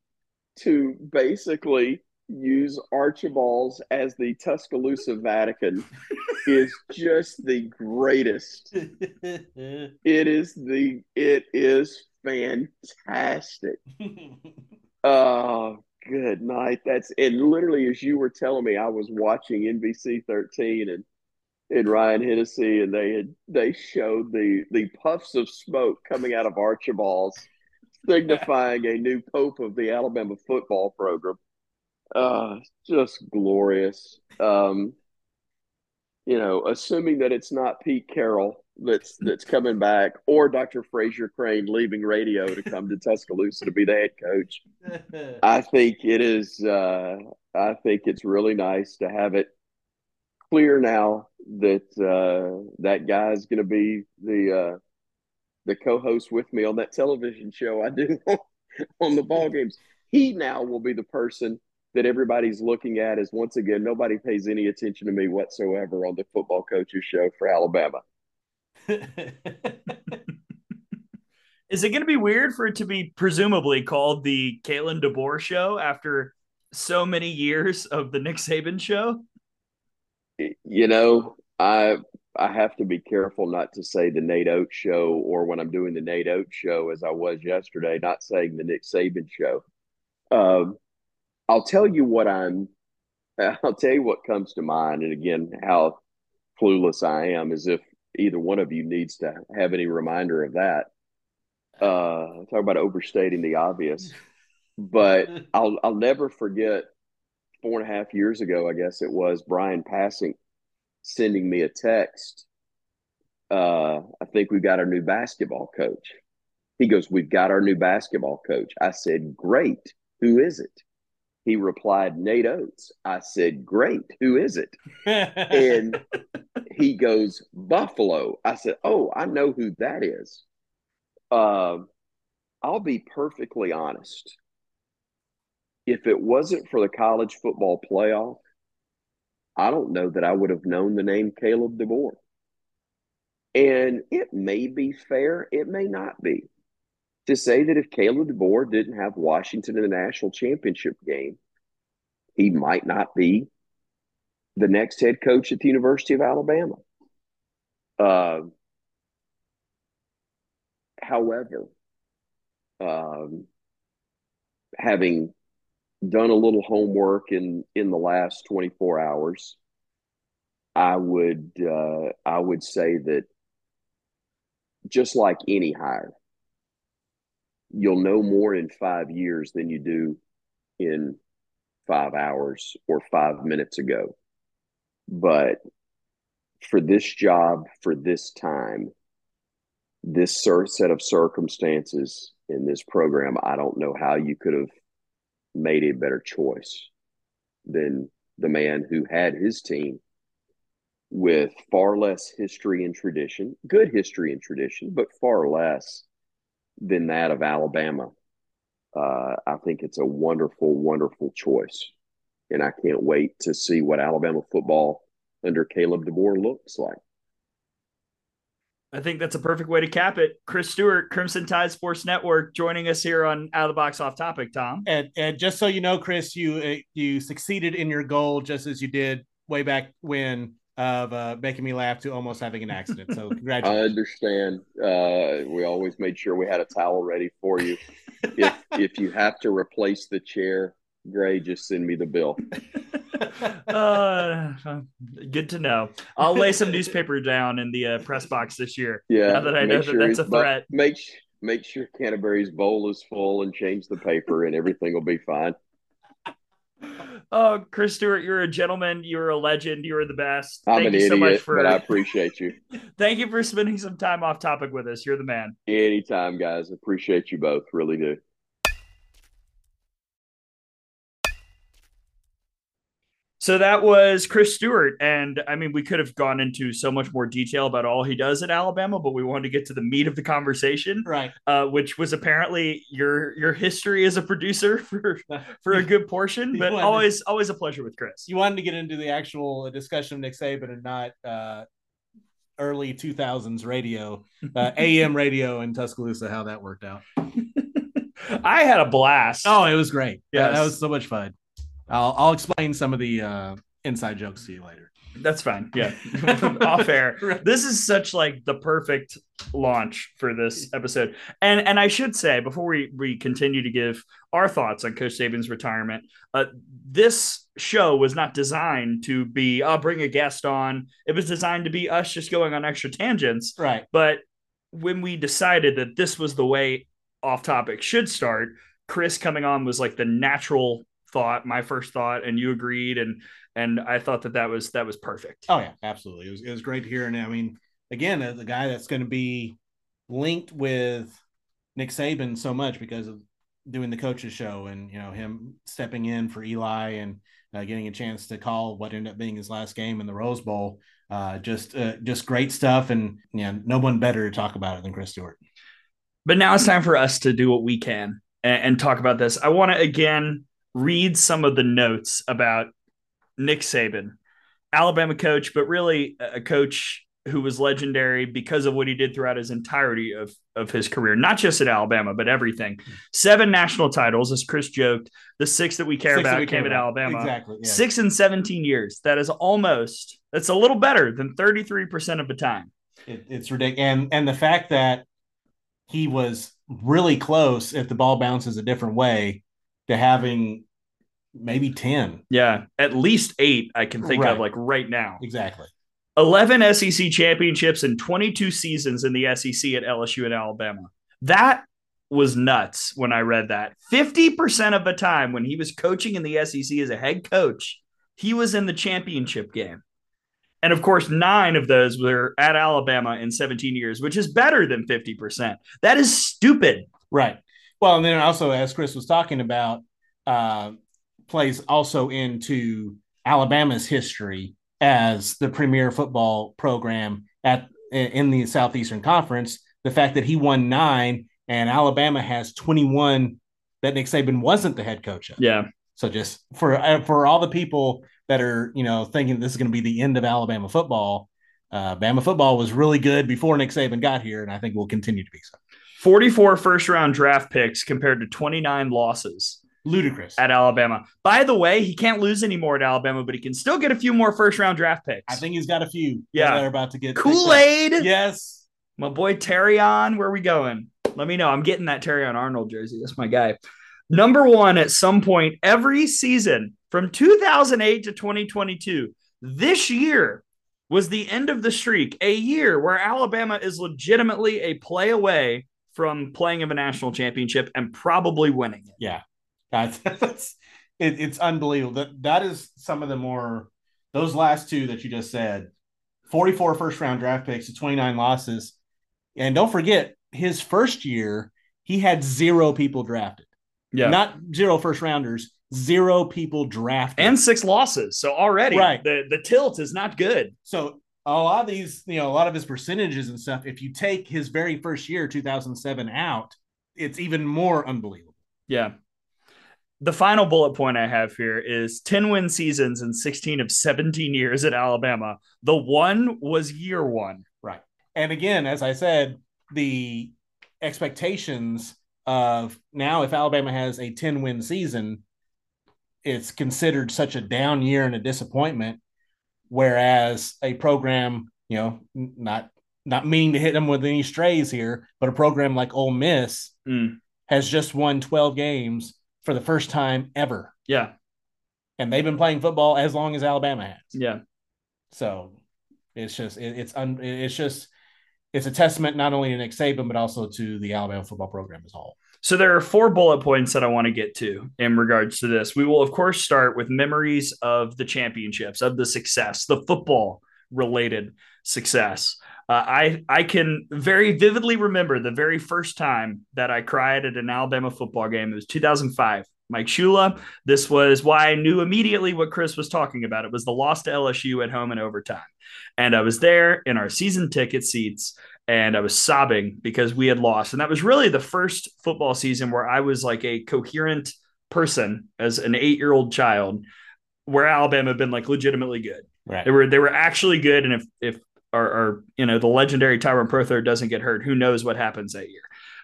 to basically use Archibald's as the Tuscaloosa Vatican is just the greatest. it is the it is fantastic. Oh good night. That's and literally as you were telling me, I was watching NBC 13 and and Ryan Hennessy, and they had they showed the the puffs of smoke coming out of Archibald's, signifying a new pope of the Alabama football program. Uh, just glorious. Um, you know, assuming that it's not Pete Carroll that's that's coming back, or Dr. Frasier Crane leaving radio to come to Tuscaloosa to be the head coach. I think it is. Uh, I think it's really nice to have it clear now that uh, that guy's going to be the uh, the co-host with me on that television show I do on the ball games. He now will be the person that everybody's looking at as once again nobody pays any attention to me whatsoever on the football coaches show for Alabama. Is it going to be weird for it to be presumably called the Kalen DeBoer show after so many years of the Nick Saban show? You know, I I have to be careful not to say the Nate Oats show or when I'm doing the Nate Oats show as I was yesterday, not saying the Nick Saban show. Um, I'll tell you what I'm. I'll tell you what comes to mind, and again, how clueless I am, as if either one of you needs to have any reminder of that. Uh, talk about overstating the obvious, but I'll I'll never forget four and a half years ago, I guess it was Brian Passing sending me a text. Uh, I think we got our new basketball coach. He goes, We've got our new basketball coach. I said, Great. Who is it? He replied, Nate Oats. I said, Great. Who is it? and he goes, Buffalo. I said, Oh, I know who that is. Uh, I'll be perfectly honest if it wasn't for the college football playoff, I don't know that I would have known the name Kalen DeBoer. And it may be fair, it may not be. To say that if Kalen DeBoer didn't have Washington in the national championship game, he might not be the next head coach at the University of Alabama. Uh, however, um, having done a little homework in in the last 24 hours i would uh, i would say that just like any hire you'll know more in five years than you do in five hours or five minutes ago. But for this job for this time this set of circumstances in this program i don't know how you could have made a better choice than the man who had his team with far less history and tradition, good history and tradition, but far less than that of Alabama. Uh, I think it's a wonderful, wonderful choice. And I can't wait to see what Alabama football under Kalen DeBoer looks like. I think that's a perfect way to cap it. Chris Stewart, Crimson Tide Sports Network, joining us here on Out of the Box Off Topic. Tom, and, and just so you know, Chris, you uh, you succeeded in your goal just as you did way back when of uh, making me laugh to almost having an accident. So congratulations. I understand. Uh, we always made sure we had a towel ready for you. if if you have to replace the chair, Gray, just send me the bill. uh, good to know. I'll lay some newspaper down in the uh, press box this year. Yeah, now that I know sure that that's a threat. Make make sure Canterbury's bowl is full and change the paper, and everything will be fine. Oh, Chris Stewart, you're a gentleman. You're a legend. You're the best. I'm Thank an you idiot, so much for. But I appreciate you. Thank you for spending some time off topic with us. You're the man. Anytime, guys. Appreciate you both. Really do. So that was Chris Stewart. And I mean, we could have gone into so much more detail about all he does at Alabama, but we wanted to get to the meat of the conversation. Right. Uh, which was apparently your your history as a producer for for a good portion. But always to, always a pleasure with Chris. You wanted to get into the actual discussion of Nick Saban and not uh, early 2000s radio, uh, AM radio in Tuscaloosa, how that worked out. I had a blast. Oh, it was great. Yeah, that was so much fun. I'll I'll explain some of the uh, inside jokes to you later. That's fine. Yeah. Off air. This is such like the perfect launch for this episode. And and I should say before we we continue to give our thoughts on Coach Saban's retirement, uh, this show was not designed to be I'll bring a guest on. It was designed to be us just going on extra tangents. Right. But when we decided that this was the way off topic should start, Chris coming on was like the natural thought, my first thought, and you agreed, and and I thought that that was that was perfect. Oh yeah, absolutely. It was it was great to hear, and I mean, again, the guy that's going to be linked with Nick Saban so much because of doing the coaches show and you know him stepping in for Eli and uh, getting a chance to call what ended up being his last game in the Rose Bowl. Uh, just uh, just great stuff, and yeah, no one better to talk about it than Chris Stewart. But now it's time for us to do what we can and, and talk about this. I want to again read some of the notes about Nick Saban, Alabama coach, but really a coach who was legendary because of what he did throughout his entirety of, of his career, not just at Alabama, but everything. Seven national titles, as Chris joked. The six that we care Six about we care came at about. Alabama. Exactly. yeah. Six and 17 years. That is almost, that's a little better than 33% of the time. It, it's ridiculous, and and the fact that he was really close if the ball bounces a different way to having maybe ten Yeah. At least eight I can think Right. of like right now. exactly. 11 SEC championships and 22 seasons in the SEC at LSU and Alabama. That was nuts when I read that. 50% of the time when he was coaching in the SEC as a head coach, he was in the championship game. And of course, nine of those were at Alabama in 17 years, which is better than 50%. That is stupid. Right. Well, and then also as Chris was talking about, uh, plays also into Alabama's history as the premier football program at in the Southeastern Conference. The fact that he won nine and Alabama has twenty one that Nick Saban wasn't the head coach of. Yeah. So just for uh, for all the people that are you know thinking this is going to be the end of Alabama football, uh, Bama football was really good before Nick Saban got here, and I think will continue to be so. 44 first round draft picks compared to 29 losses. Ludicrous. at Alabama. By the way, he can't lose anymore at Alabama, but he can still get a few more first round draft picks. I think he's got a few. Yeah. that are about to get Kool Aid. Yes. My boy Terrion. Where are we going? Let me know. I'm getting that Terrion Arnold jersey. That's my guy. Number one at some point every season from 2008 to 2022. This year was the end of the streak, a year where Alabama is legitimately a play away from playing of a national championship and probably winning it. Yeah. That's, that's it, it's unbelievable. That that is some of the more those last two that you just said. 44 first round draft picks to 29 losses. And don't forget, his first year, he had zero people drafted. Yeah. Not zero first rounders, zero people drafted. and six losses. So already Right. the, the tilt is not good. So a lot of these, you know, a lot of his percentages and stuff, if you take his very first year, 2007, out, it's even more unbelievable. Yeah. The final bullet point I have here is 10 win seasons in 16 of 17 years at Alabama. The one was year one. Right. And again, as I said, the expectations of now if Alabama has a 10 win season, it's considered such a down year and a disappointment. Whereas a program, you know, not not meaning to hit them with any strays here, but a program like Ole Miss Mm, has just won 12 games for the first time ever. yeah. And they've been playing football as long as Alabama has. Yeah. So it's just it, it's un, it's just it's a testament not only to Nick Saban but also to the Alabama football program as a whole. So there are four bullet points that I want to get to in regards to this. We will of course start with memories of the championships, of the success, the football related success. Uh, I I can very vividly remember the very first time that I cried at an Alabama football game. It was 2005. Mike Shula. This was why I knew immediately what Chris was talking about. It was the loss to LSU at home in overtime, and I was there in our season ticket seats and I was sobbing because we had lost. And that was really the first football season where I was like a coherent person as an eight year old child, where Alabama had been like legitimately good. Right. They were they were actually good. And if if our, our you know the legendary Tyrone Prothro doesn't get hurt, who knows what happens that year?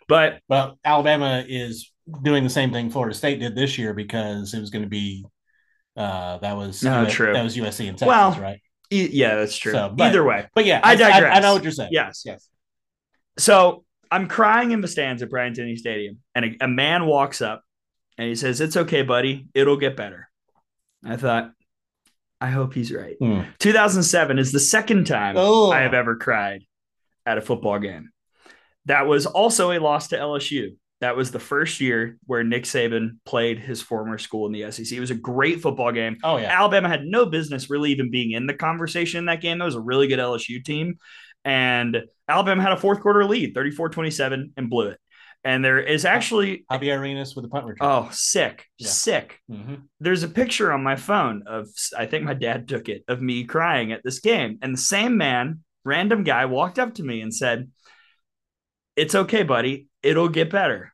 But Well, Alabama is doing the same thing Florida State did this year because it was going to be uh that was No, US true. that was USC and Texas, Well, right? E- yeah, that's true. So, but- Either way, But yeah, I I, digress. I, know what you're saying. yes. Yes. So I'm crying in the stands at Bryant Denny Stadium, and a, a man walks up and he says, "It's okay, buddy. It'll get better." I thought, I hope he's right. Hmm. 2007 is the second time Oh. I have ever cried at a football game. That was also a loss to LSU. That was the first year where Nick Saban played his former school in the SEC. It was a great football game. Oh yeah. Alabama had no business really even being in the conversation in that game. That was a really good LSU team. And Alabama had a fourth quarter lead, 34 27, and blew it. And there is actually, Javier Arenas with the punt return. oh, sick, Yeah. sick. Mhm. There's a picture on my phone of, I think my dad took it, of me crying at this game. And the same man, random guy, walked up to me and said, It's okay, buddy. It'll get better.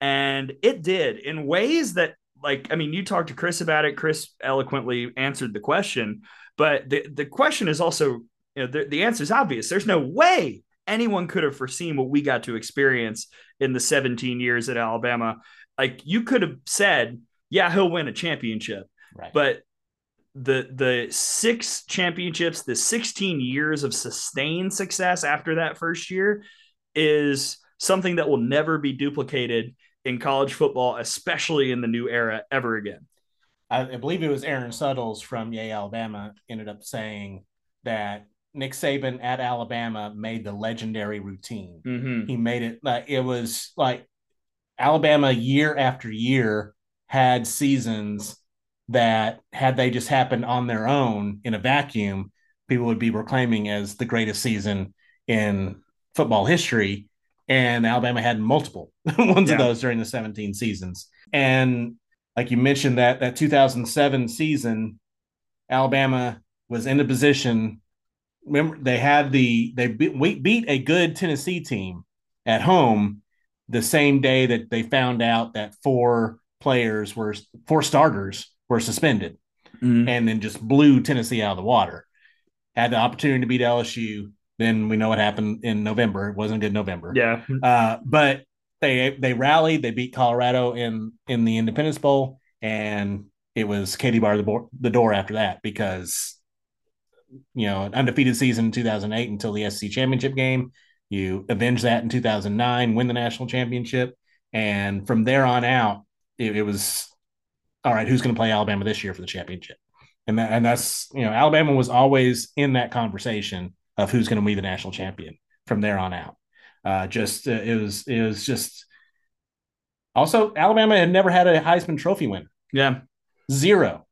And it did in ways that, like, I mean, you talked to Chris about it. Chris eloquently answered the question, but the, the question is also, you know, the, the answer is obvious. There's no way anyone could have foreseen what we got to experience in the 17 years at Alabama. Like, you could have said, yeah, he'll win a championship Right. but the the six championships the 16 years of sustained success after that first year is something that will never be duplicated in college football especially in the new era ever again I, believe it was Aaron Suttles from Yea Alabama, ended up saying that Nick Saban at Alabama made the legendary routine. mm-hmm. He made it like it was like Alabama year after year had seasons that had they just happened on their own in a vacuum, people would be proclaiming as the greatest season in football history. And Alabama had multiple ones Yeah. of those during the 17 seasons. And like you mentioned, that that 2007 season, Alabama was in a position. Remember, they had the they beat, we beat a good Tennessee team at home the same day that they found out that four players were four starters were suspended Mm-hmm. and then just blew Tennessee out of the water. Had the opportunity to beat LSU. Then we know what happened in November. It wasn't a good November. yeah Uh, but they they rallied. They beat Colorado in in the Independence Bowl, and it was Katie bar the, the door after that because you know an undefeated season in 2008 until the SEC championship game. You avenge that in 2009, win the national championship, and from there on out, it, it was all right. Who's going to play Alabama this year for the championship? And that, and that's you know Alabama was always in that conversation of who's going to be the national champion from there on out. Uh, just uh, it was it was just also Alabama had never had a Heisman Trophy winner. yeah Zero.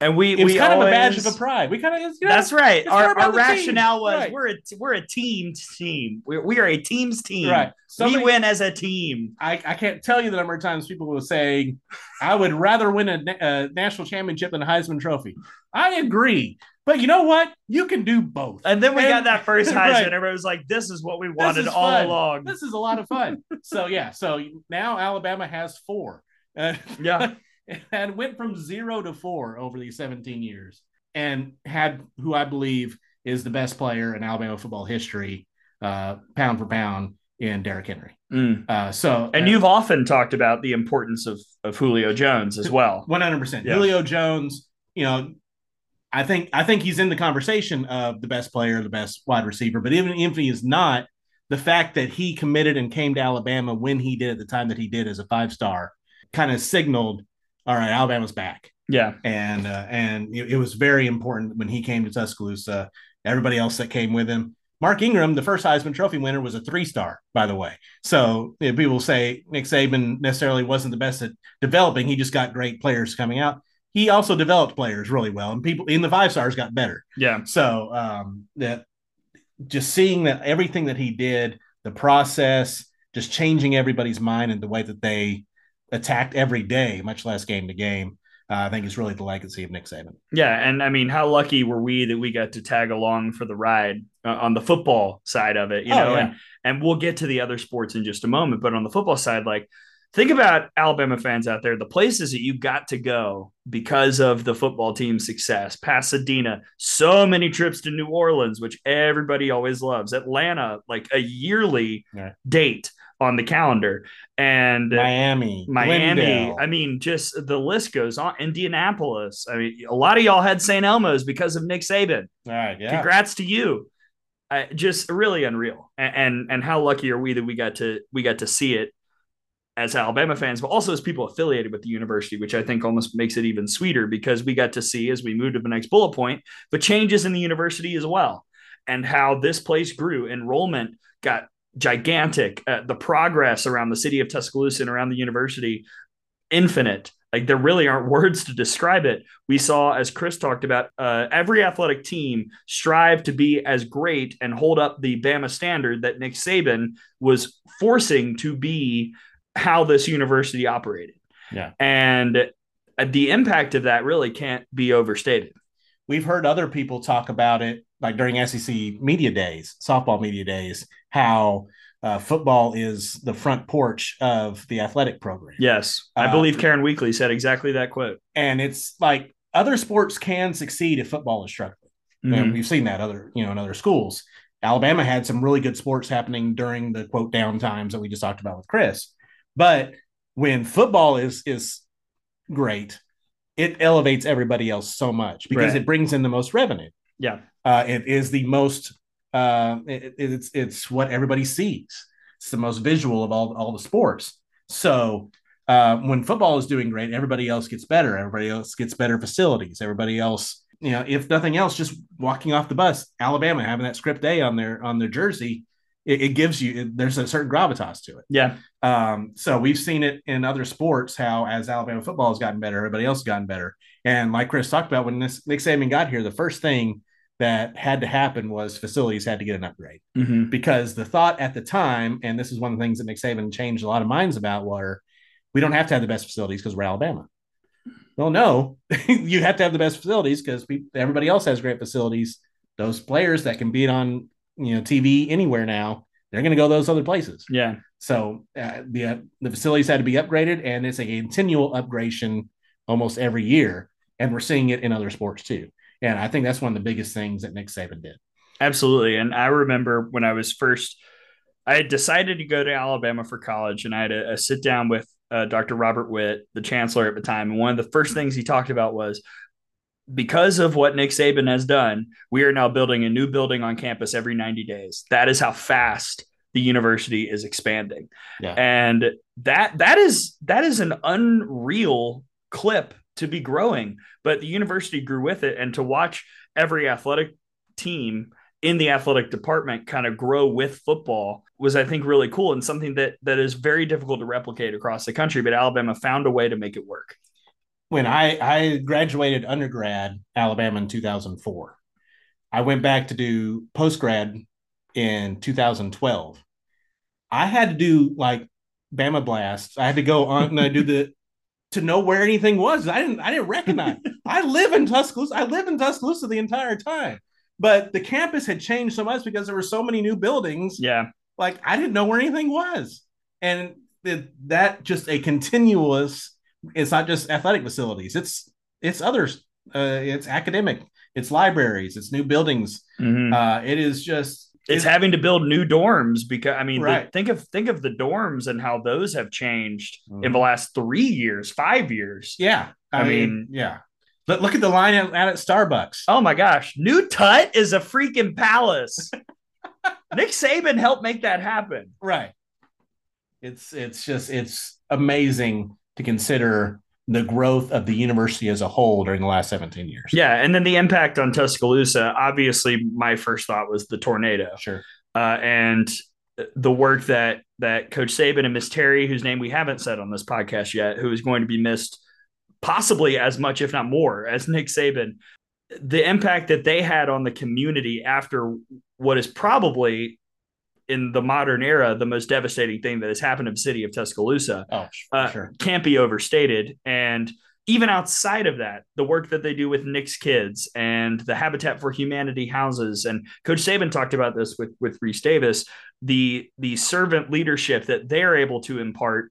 And we It was we kind always, of a badge of a pride. We kind of you know, that's right our, our the team. rationale was Right. we're a we're a team team we're, we are a team's team right. Somebody, we win as a team I, I can't tell you the number of times people will say, I would rather win a, a national championship than a Heisman Trophy. I agree. But you know what? You can do both. and then we got that first Heisman. right. Everybody was like, "This is what we wanted all fun. along." This is a lot of fun. so, yeah. So now Alabama has four. Uh, Yeah, and went from zero to four over these 17 years and had who I believe is the best player in Alabama football history, uh, pound for pound, in Derrick Henry. Mm. Uh, so, and uh, you've often talked about the importance of of Julio Jones as well. 100%. Yeah. Julio Jones, you know, I think I think he's in the conversation of the best player, the best wide receiver. But even if he is not, the fact that he committed and came to Alabama when he did at the time that he did as a five star kind of signaled, all right, Alabama's back. Yeah, and uh, and it, it was very important when he came to Tuscaloosa. Everybody else that came with him, Mark Ingram, the first Heisman Trophy winner, was a three star, by the way. So you know, people say Nick Saban necessarily wasn't the best at developing; he just got great players coming out. He also developed players really well, and people in the five stars got better. yeah, So um, that just seeing that everything that he did, the process, just changing everybody's mind and the way that they attacked every day, much less game to game, uh, I think is really the legacy of Nick Saban. yeah. And I mean, how lucky were we that we got to tag along for the ride uh, on the football side of it? You Oh, know, yeah. and and we'll get to the other sports in just a moment. But on the football side, like. Think about Alabama fans out there, the places that you got to go because of the football team's success. Pasadena, so many trips to New Orleans, which everybody always loves. Atlanta, like a yearly Yeah. date. On the calendar. And Miami, Miami. Glendale. I mean, just the list goes on. Indianapolis. I mean, a lot of y'all had St. Elmo's because of Nick Saban. All right, yeah. Congrats to you. I, just really unreal. And, and and how lucky are we that we got to we got to see it as Alabama fans, but also as people affiliated with the university, which I think almost makes it even sweeter because we got to see as we move to the next bullet point, the changes in the university as well, and how this place grew. Enrollment got gigantic. Uh, the progress around the city of Tuscaloosa and around the university, infinite. Like there really aren't words to describe it. We saw, as Chris talked about, uh, every athletic team strive to be as great and hold up the Bama standard that Nick Saban was forcing to be how this university operated. Yeah. And the impact of that really can't be overstated. We've heard other people talk about it, like during SEC media days, softball media days, how uh, football is the front porch of the athletic program. Yes. I Uh, believe Karen Weekly said exactly that quote. And it's like other sports can succeed if football is struggling. Mhm. And we've seen that other, you know, in other schools. Alabama had some really good sports happening during the quote down times that we just talked about with Chris. But when football is is great, it elevates everybody else so much because Right. it brings in the most revenue. Yeah. Uh, it is the most uh, it- it's it's what everybody sees. It's the most visual of all all the sports. So uh, when football is doing great, everybody else gets better. Everybody else gets better facilities. Everybody else, you know, if nothing else, just walking off the bus, Alabama having that script A on their on their jersey, it, it gives you it, there's a certain gravitas to it. Yeah. Um, so we've seen it in other sports how as Alabama football has gotten better, everybody else has gotten better. And like Chris talked about, when this Nick Saban got here, the first thing that had to happen was facilities had to get an upgrade Mhm. because the thought at the time, and this is one of the things that Nick Saban changed a lot of minds about, were we don't have to have the best facilities because we're Alabama. Well, no, you have to have the best facilities because everybody else has great facilities. Those players that can beat on you know TV anywhere now, they're going to go those other places. Yeah. So uh, the uh, the facilities had to be upgraded, and it's a continual upgradation almost every year, and we're seeing it in other sports too. And I think that's one of the biggest things that Nick Saban did. Absolutely. And I remember when I was first, I had decided to go to Alabama for college, and I had a, a sit down with uh, Dr. Robert Witt, the chancellor at the time. And one of the first things he talked about was because of what Nick Saban has done, we are now building a new building on campus every 90 days. That is how fast the university is expanding. Yeah. And that that is that is an unreal clip to be growing, but the university grew with it and to watch every athletic team in the athletic department kind of grow with football was I think really cool and something that that is very difficult to replicate across the country but Alabama found a way to make it work. When I I graduated undergrad Alabama in 2004, I went back to do post grad in 2012. I had to do like Bama blasts. I had to go on and I do the to know where anything was. I didn't I didn't recognize. I live in Tuscaloosa. I lived in Tuscaloosa the entire time. But the campus had changed so much because there were so many new buildings. Yeah. Like I didn't know where anything was. And it, that just a continuous it's not just athletic facilities. It's it's others. Uh, it's academic. It's libraries. It's new buildings. Mhm. Uh, it is just it's having to build new dorms because I mean, the- think of think of the dorms and how those have changed in Mhm. the last three years, five years. yeah. I, I mean, mean- yeah. But look at the line out at Starbucks. Oh my gosh, New Tut is a freaking palace. Nick Saban helped make that happen. Right. It's it's just it's amazing to consider the growth of the university as a whole during the last 17 years. Yeah, and then the impact on Tuscaloosa. Obviously, my first thought was the tornado, Sure. uh, and the work that that Coach Saban and Miss Terry, whose name we haven't said on this podcast yet, who is going to be missed possibly as much, if not more, as Nick Saban. The impact that they had on the community after what is probably in the modern era the most devastating thing that has happened to the city of Tuscaloosa Oh, uh, sure. can't be overstated. And even outside of that, the work that they do with Nick's kids and the Habitat for Humanity houses, and Coach Saban talked about this with with Rece Davis, the the servant leadership that they're able to impart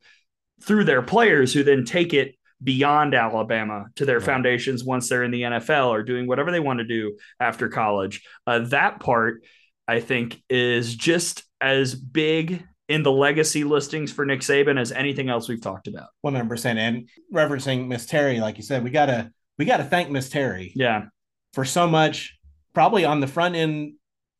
through their players, who then take it beyond Alabama to their Right. foundations once they're in the NFL or doing whatever they want to do after college. Uh, that part, I think, is just as big in the legacy listings for Nick Saban as anything else we've talked about. One hundred percent. And referencing Miss Terry, like you said, we gotta we gotta thank Miss Terry. Yeah, for so much, probably on the front end,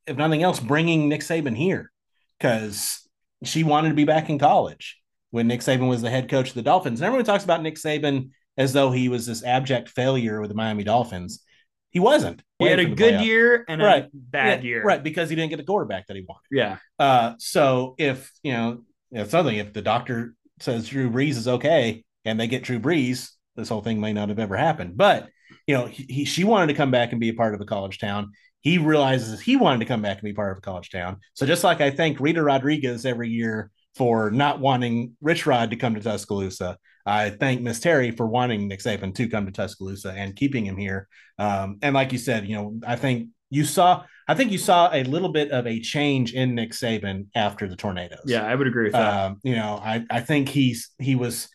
if nothing else, bringing Nick Saban here because she wanted to be back in college when Nick Saban was the head coach of the Dolphins. And everyone talks about Nick Saban as though he was this abject failure with the Miami Dolphins. He wasn't. He had a good playoff. year and right. a bad yeah, year. Right, because he didn't get the quarterback that he wanted. Yeah. Uh, so if you know, if something, if the doctor says Drew Brees is okay and they get Drew Brees, this whole thing may not have ever happened. But you know, he, he she wanted to come back and be a part of a college town. He realizes he wanted to come back and be part of a college town. So just like I thank Rita Rodriguez every year for not wanting Rich Rod to come to Tuscaloosa. I thank Miss Terry for wanting Nick Saban to come to Tuscaloosa and keeping him here. Um, and like you said, you know, I think you saw, I think you saw a little bit of a change in Nick Saban after the tornadoes. Yeah, I would agree with that. Um, you know, I, I think he's he was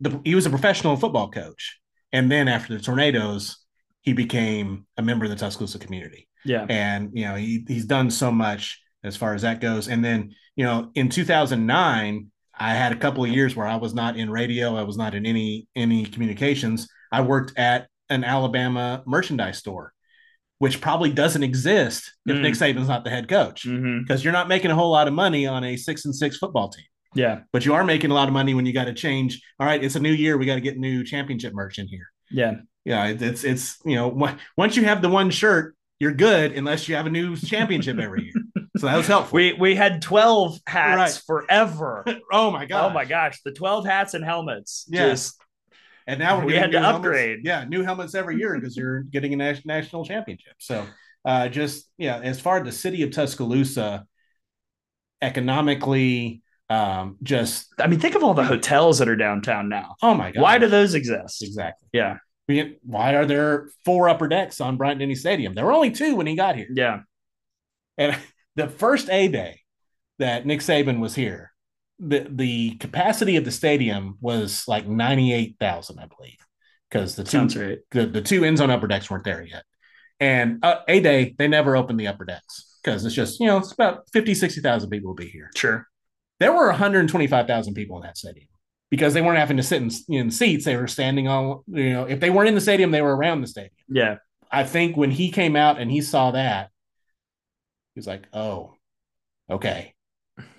the he was a professional football coach, and then after the tornadoes, he became a member of the Tuscaloosa community. Yeah, and you know he he's done so much as far as that goes. And then you know, in 2009, I had a couple of years where I was not in radio, I was not in any any communications. I worked at an Alabama merchandise store, which probably doesn't exist if mm. Nick Saban's not the head coach, because mm-hmm. you're not making a whole lot of money on a six and six football team. Yeah, but you are making a lot of money when you got to change. All right, it's a new year, we got to get new championship merch in here. Yeah, yeah, it's it's you know once you have the one shirt, you're good unless you have a new championship every year. So that was helpful. We we had 12 hats right. forever. oh my god. Oh my gosh. The 12 hats and helmets. Yeah. Just and now we're we had to helmets. upgrade. Yeah, new helmets every year because you're getting a national championship. So uh just yeah, as far as the city of Tuscaloosa economically um just I mean think of all the hotels that are downtown now. Oh my god. Why do those exist? Exactly. Yeah. Why are there four upper decks on Bryant Denny Stadium? There were only two when he got here. Yeah. And the first A day that Nick Saban was here, the the capacity of the stadium was like ninety eight thousand, I believe, because the two right. the, the two end zone upper decks weren't there yet. And uh, A day they never opened the upper decks because it's just you know it's about 50, 60,000 people will be here. Sure. There were one hundred twenty five thousand people in that stadium because they weren't having to sit in, in seats; they were standing on. You know, if they weren't in the stadium, they were around the stadium. Yeah. I think when he came out and he saw that, he was like, "Oh, okay,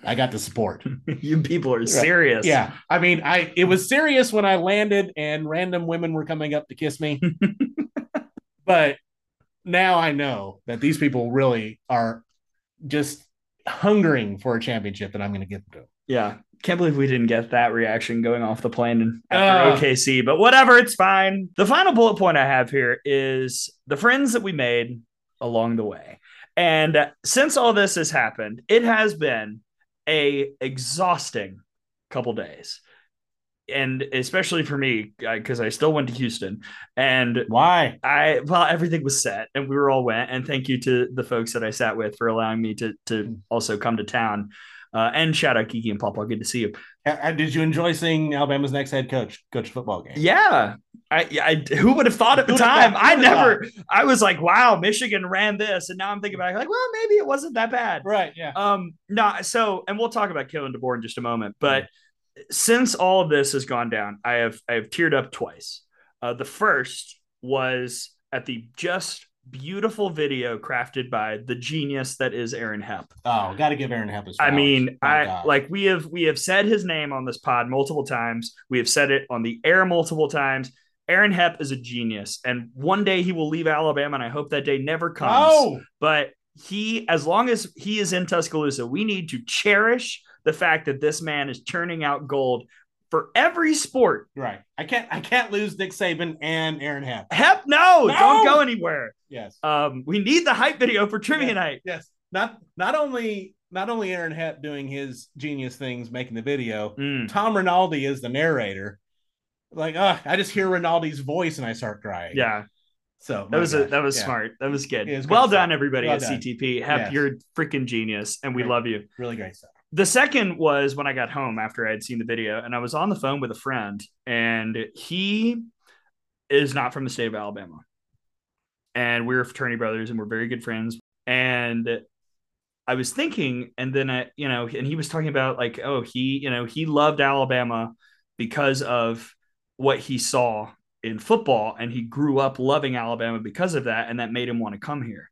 I got the support." you people are serious. Yeah, I mean, I it was serious when I landed and random women were coming up to kiss me, but now I know that these people really are just hungering for a championship that I'm going to give them to. Yeah, can't believe we didn't get that reaction going off the plane after uh, OKC, but whatever, it's fine. The final bullet point I have here is the friends that we made along the way. And since all this has happened, it has been a exhausting couple days. And especially for me, because I still went to Houston, and why? I well, everything was set, and we were all went. And thank you to the folks that I sat with for allowing me to to also come to town. Uh, and shout out Kiki and Papa. Good to see you. Did you enjoy seeing Alabama's next head coach coach football game? Yeah, I, I who would have thought at the time? I never. I was like, wow, Michigan ran this, and now I'm thinking back, like, well, maybe it wasn't that bad. Right. Yeah. Um. No. So, and we'll talk about Kalen DeBoer in just a moment, but. Mm-hmm. Since all of this has gone down, I have I have teared up twice. Uh, the first was at the just beautiful video crafted by the genius that is Aaron Hepp. Oh, got to give Aaron Hepp his. I mean, oh, I God. like we have we have said his name on this pod multiple times. We have said it on the air multiple times. Aaron Hepp is a genius, and one day he will leave Alabama, and I hope that day never comes. Oh, but he, as long as he is in Tuscaloosa, we need to cherish the fact that this man is turning out gold for every sport. Right. I can't I can't lose Nick Saban and Aaron Hepp. Hepp, no, no! don't go anywhere. Yes. Um, we need the hype video for trivia yes. night. Yes. Not not only not only Aaron Hepp doing his genius things, making the video. Mm. Tom Rinaldi is the narrator. Like, uh, I just hear Rinaldi's voice and I start crying. Yeah. So that was a, that was yeah. smart. That was good. Was well done, everybody well at done. CTP. Hepp, yes. you're freaking genius, and we great. love you. Really great stuff. The second was when I got home after I had seen the video, and I was on the phone with a friend, and he is not from the state of Alabama. And we're fraternity brothers, and we're very good friends. And I was thinking, and then I, you know, and he was talking about like, oh, he, you know, he loved Alabama because of what he saw in football, and he grew up loving Alabama because of that, and that made him want to come here.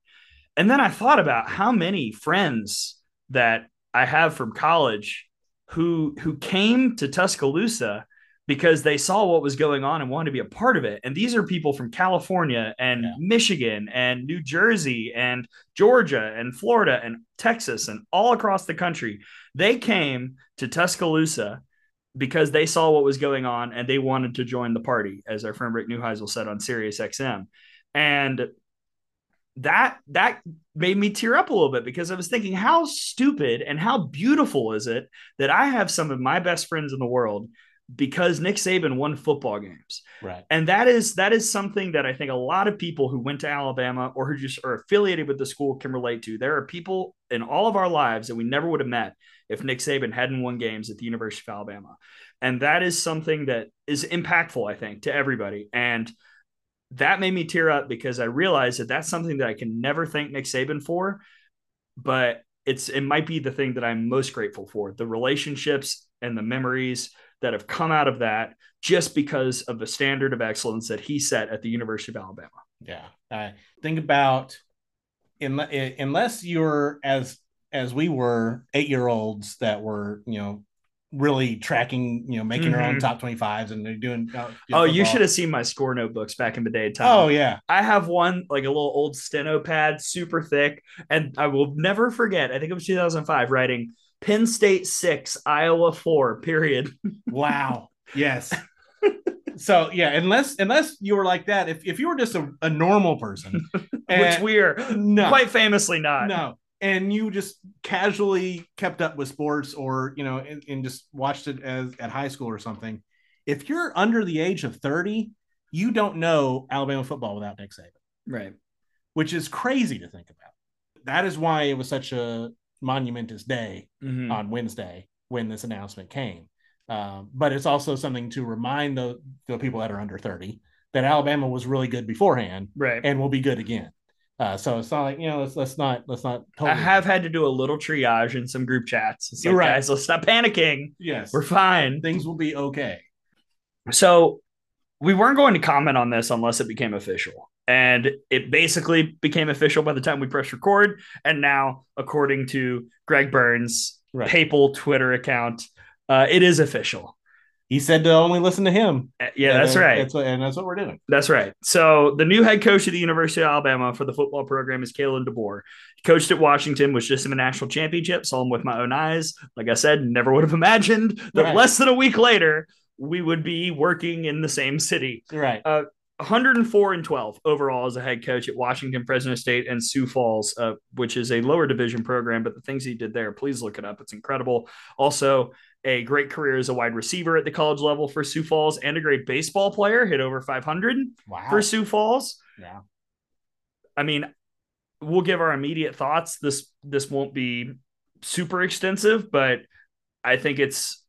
And then I thought about how many friends that I have from college who who came to Tuscaloosa because they saw what was going on and wanted to be a part of it. And these are people from California and yeah. Michigan and New Jersey and Georgia and Florida and Texas and all across the country. They came to Tuscaloosa because they saw what was going on and they wanted to join the party, as our friend Rick Neuheisel said on Sirius XM. And that that made me tear up a little bit because I was thinking how stupid and how beautiful is it that I have some of my best friends in the world because Nick Saban won football games. Right. And that is that is something that I think a lot of people who went to Alabama or who just are affiliated with the school can relate to. There are people in all of our lives that we never would have met if Nick Saban hadn't won games at the University of Alabama. And that is something that is impactful, I think, to everybody. And that made me tear up because I realized that that's something that I can never thank Nick Saban for, but it's it might be the thing that I'm most grateful for the relationships and the memories that have come out of that just because of the standard of excellence that he set at the University of Alabama. Yeah, I think about in, unless you're as as we were eight year olds that were you know really tracking, you know, making mm-hmm. their own top 25s and they're doing. Uh, oh, you should have seen my score notebooks back in the day. Tom. Oh, yeah. I have one, like a little old steno pad, super thick. And I will never forget, I think it was 2005, writing Penn State six, Iowa four, period. wow. Yes. so yeah, unless unless you were like that, if, if you were just a, a normal person, which we're no, quite famously not. No, and you just casually kept up with sports or you know and, and, just watched it as at high school or something. If you're under the age of 30 you don't know alabama football without nick saban. Right. Which is crazy to think about. That is why it was such a monumentous day mm-hmm. on wednesday when this announcement came. Um, but it's also something to remind the, the people that are under 30 that alabama was really good beforehand right. and will be good again uh, so it's not like you know let's let's not let's not. Totally I have had to do a little triage in some group chats. It's like, right. guys, let's stop panicking. Yes, we're fine. Things will be okay. So we weren't going to comment on this unless it became official, and it basically became official by the time we press record. And now, according to Greg Byrne's right. papal Twitter account, uh, it is official he said to only listen to him. Uh, yeah, that's right. That's what, and that's what we're doing. That's right. So the new head coach of the University of Alabama for the football program is Kalen DeBoer. He coached at Washington, was just in a national championship. Saw him with my own eyes. Like I said, never would have imagined that right. less than a week later we would be working in the same city. Right. Uh, 104 and 12 overall as a head coach at Washington, Fresno State, and Sioux Falls, uh, which is a lower division program. But the things he did there, please look it up. It's incredible. Also, a great career as a wide receiver at the college level for Sioux Falls and a great baseball player, hit over 500 wow. for Sioux Falls. Yeah. I mean, we'll give our immediate thoughts. This this won't be super extensive, but I think it's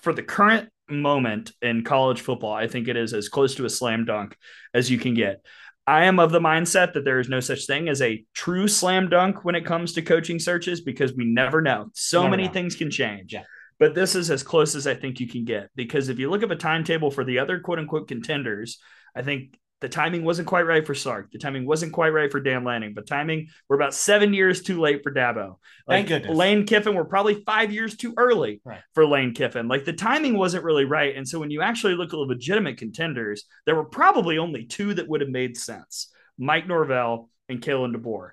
for the current moment in college football, I think it is as close to a slam dunk as you can get. I am of the mindset that there is no such thing as a true slam dunk when it comes to coaching searches because we never know. So never many know. things can change. Yeah. But this is as close as I think you can get because if you look at the timetable for the other quote unquote contenders, I think the timing wasn't quite right for Sark. The timing wasn't quite right for Dan Lanning, but timing we're about seven years too late for Dabo. Like Thank goodness. Lane Kiffin, we're probably five years too early right. for Lane Kiffin. Like the timing wasn't really right. And so when you actually look at the legitimate contenders, there were probably only two that would have made sense: Mike Norvell and Kalen DeBoer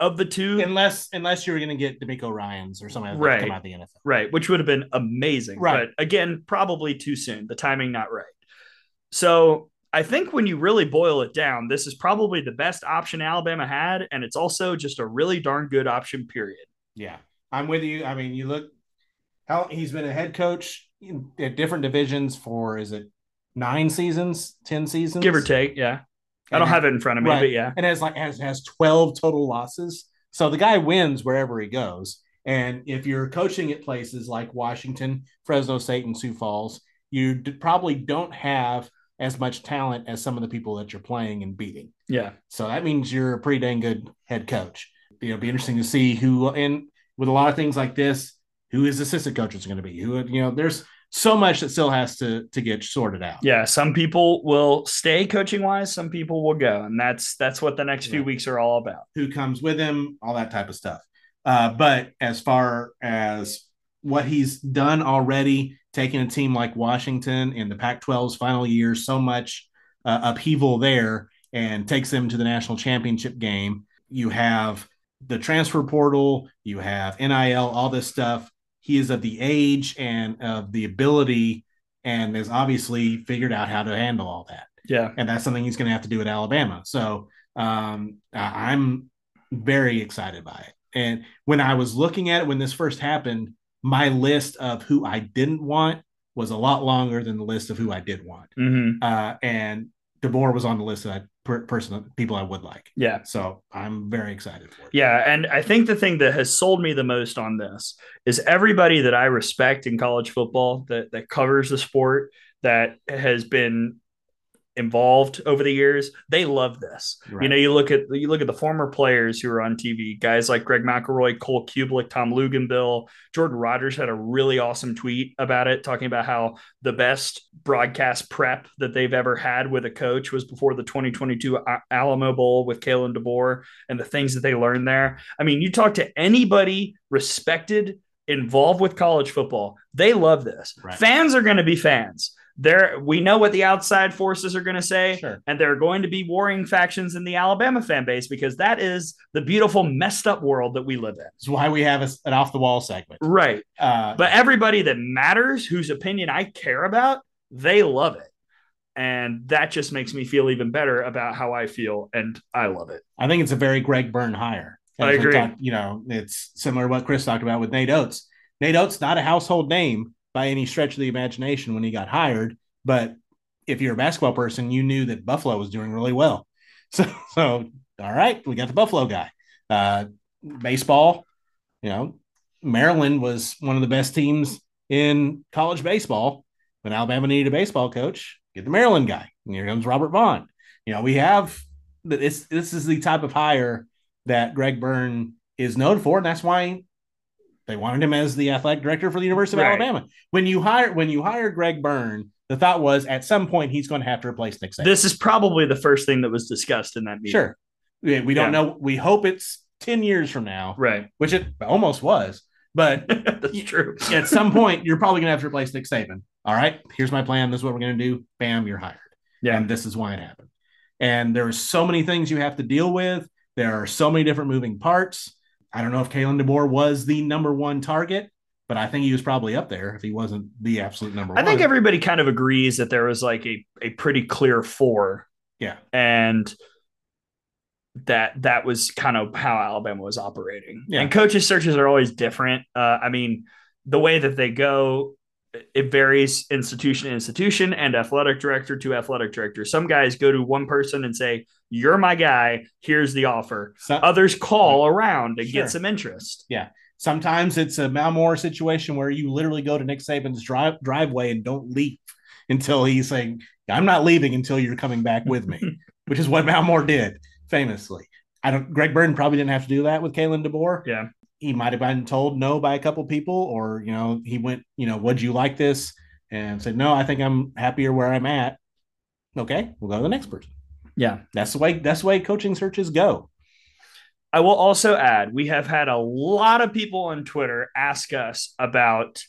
of the two, unless unless you were going to get DeMeco Ryans or something right, come out of the NFL, right? Which would have been amazing, right? But again, probably too soon. The timing not right. So I think when you really boil it down, this is probably the best option Alabama had, and it's also just a really darn good option. Period. Yeah, I'm with you. I mean, you look how he's been a head coach in, at different divisions for is it nine seasons, ten seasons, give or take. Yeah, I don't have it in front of me, right. but yeah. And has like has has 12 total losses. So the guy wins wherever he goes. And if you're coaching at places like Washington, Fresno State, and Sioux Falls, you d- probably don't have as much talent as some of the people that you're playing and beating. Yeah. So that means you're a pretty dang good head coach. You know, be interesting to see who and with a lot of things like this, who his assistant coaches are going to be. Who you know, there's so much that still has to to get sorted out. Yeah, some people will stay coaching wise, some people will go, and that's that's what the next few weeks are all about. Who comes with him, all that type of stuff. Uh, but as far as what he's done already, taking a team like Washington in the Pac-12's final year, so much uh, upheaval there, and takes them to the national championship game. You have the transfer portal, you have NIL, all this stuff. He is of the age and of the ability, and has obviously figured out how to handle all that Yeah. and that's something he's going to have to do at Alabama. So um, I'm very excited by it. And when I was looking at it when this first happened, my list of who I didn't want was a lot longer than the list of who I did want. hmm Uh, and DeBoer was on the list that I per- person people I would like. Yeah. So I'm very excited for it. Yeah, and I think the thing that has sold me the most on this is everybody that I respect in college football that that covers the sport that has been involved over the years, they love this. You know, you look at you look at the former players who are on TV, guys like Greg McElroy, Cole Cubelic, Tom Luginbill, Jordan Rodgers had a really awesome tweet about it, talking about how the best broadcast prep that they've ever had with a coach was before the 2022 Alamo Bowl with Kalen DeBoer and the things that they learned there. I mean, you talk to anybody respected involved with college football, they love this. Right. Fans are going to be fans. There, we know what the outside forces are going to say, Sure. and there are going to be warring factions in the Alabama fan base because that is the beautiful, messed up world that we live in. it's why we have a, an off the wall segment. Right. Uh, But everybody that matters, whose opinion I care about, they love it. And that just makes me feel even better about how I feel. And I love it. I think it's a very Greg Byrne hire. I agree. talked- you know, it's similar to what Chris talked about with Nate Oats. Nate Oats, not a household name by any stretch of the imagination when he got hired, but if you're a basketball person, you knew that Buffalo was doing really well. So, so all right, we got the Buffalo guy. Uh, baseball, you know, Maryland was one of the best teams in college baseball. When Alabama needed a baseball coach, get the Maryland guy. And here comes Robert Vaughn. You know, we have this. This is the type of hire that Greg Byrne is known for, and that's why they wanted him as the athletic director for the University of Right. Alabama. When you hire when you hire Greg Byrne, the thought was at some point he's going to have to replace Nick Saban. This is probably the first thing that was discussed in that meeting. sure, we, we don't Yeah. know. We hope it's ten years from now, Right. which it almost was. But That's true. at some point, you're probably going to have to replace Nick Saban. All right, here's my plan. This is what we're going to do. Bam, you're hired. Yeah. And this is why it happened. And there's so many things you have to deal with. There are so many different moving parts. I don't know if Kalen DeBoer was the number one target, but I think he was probably up there if he wasn't the absolute number I one. I think everybody kind of agrees that there was like a, a pretty clear four. Yeah. And that that was kind of how Alabama was operating. Yeah. And coaches searches are always different. Uh, I mean, the way that they go, it varies institution to institution and athletic director to athletic director. Some guys go to one person and say, You're my guy. Here's the offer. Others call around and Sure. get some interest. Yeah. Sometimes it's a Mal Moore situation where you literally go to Nick Saban's drive, driveway and don't leave until he's saying, I'm not leaving until you're coming back with me, which is what Mal Moore did famously. I don't, Greg Burton probably didn't have to do that with Kalen DeBoer. Yeah. He might have been told no by a couple people, or, you know, he went, you know, would you like this? And said, no, I think I'm happier where I'm at. Okay, we'll go to the next person. Yeah. That's the way, that's the way coaching searches go. I will also add we have had a lot of people on Twitter ask us about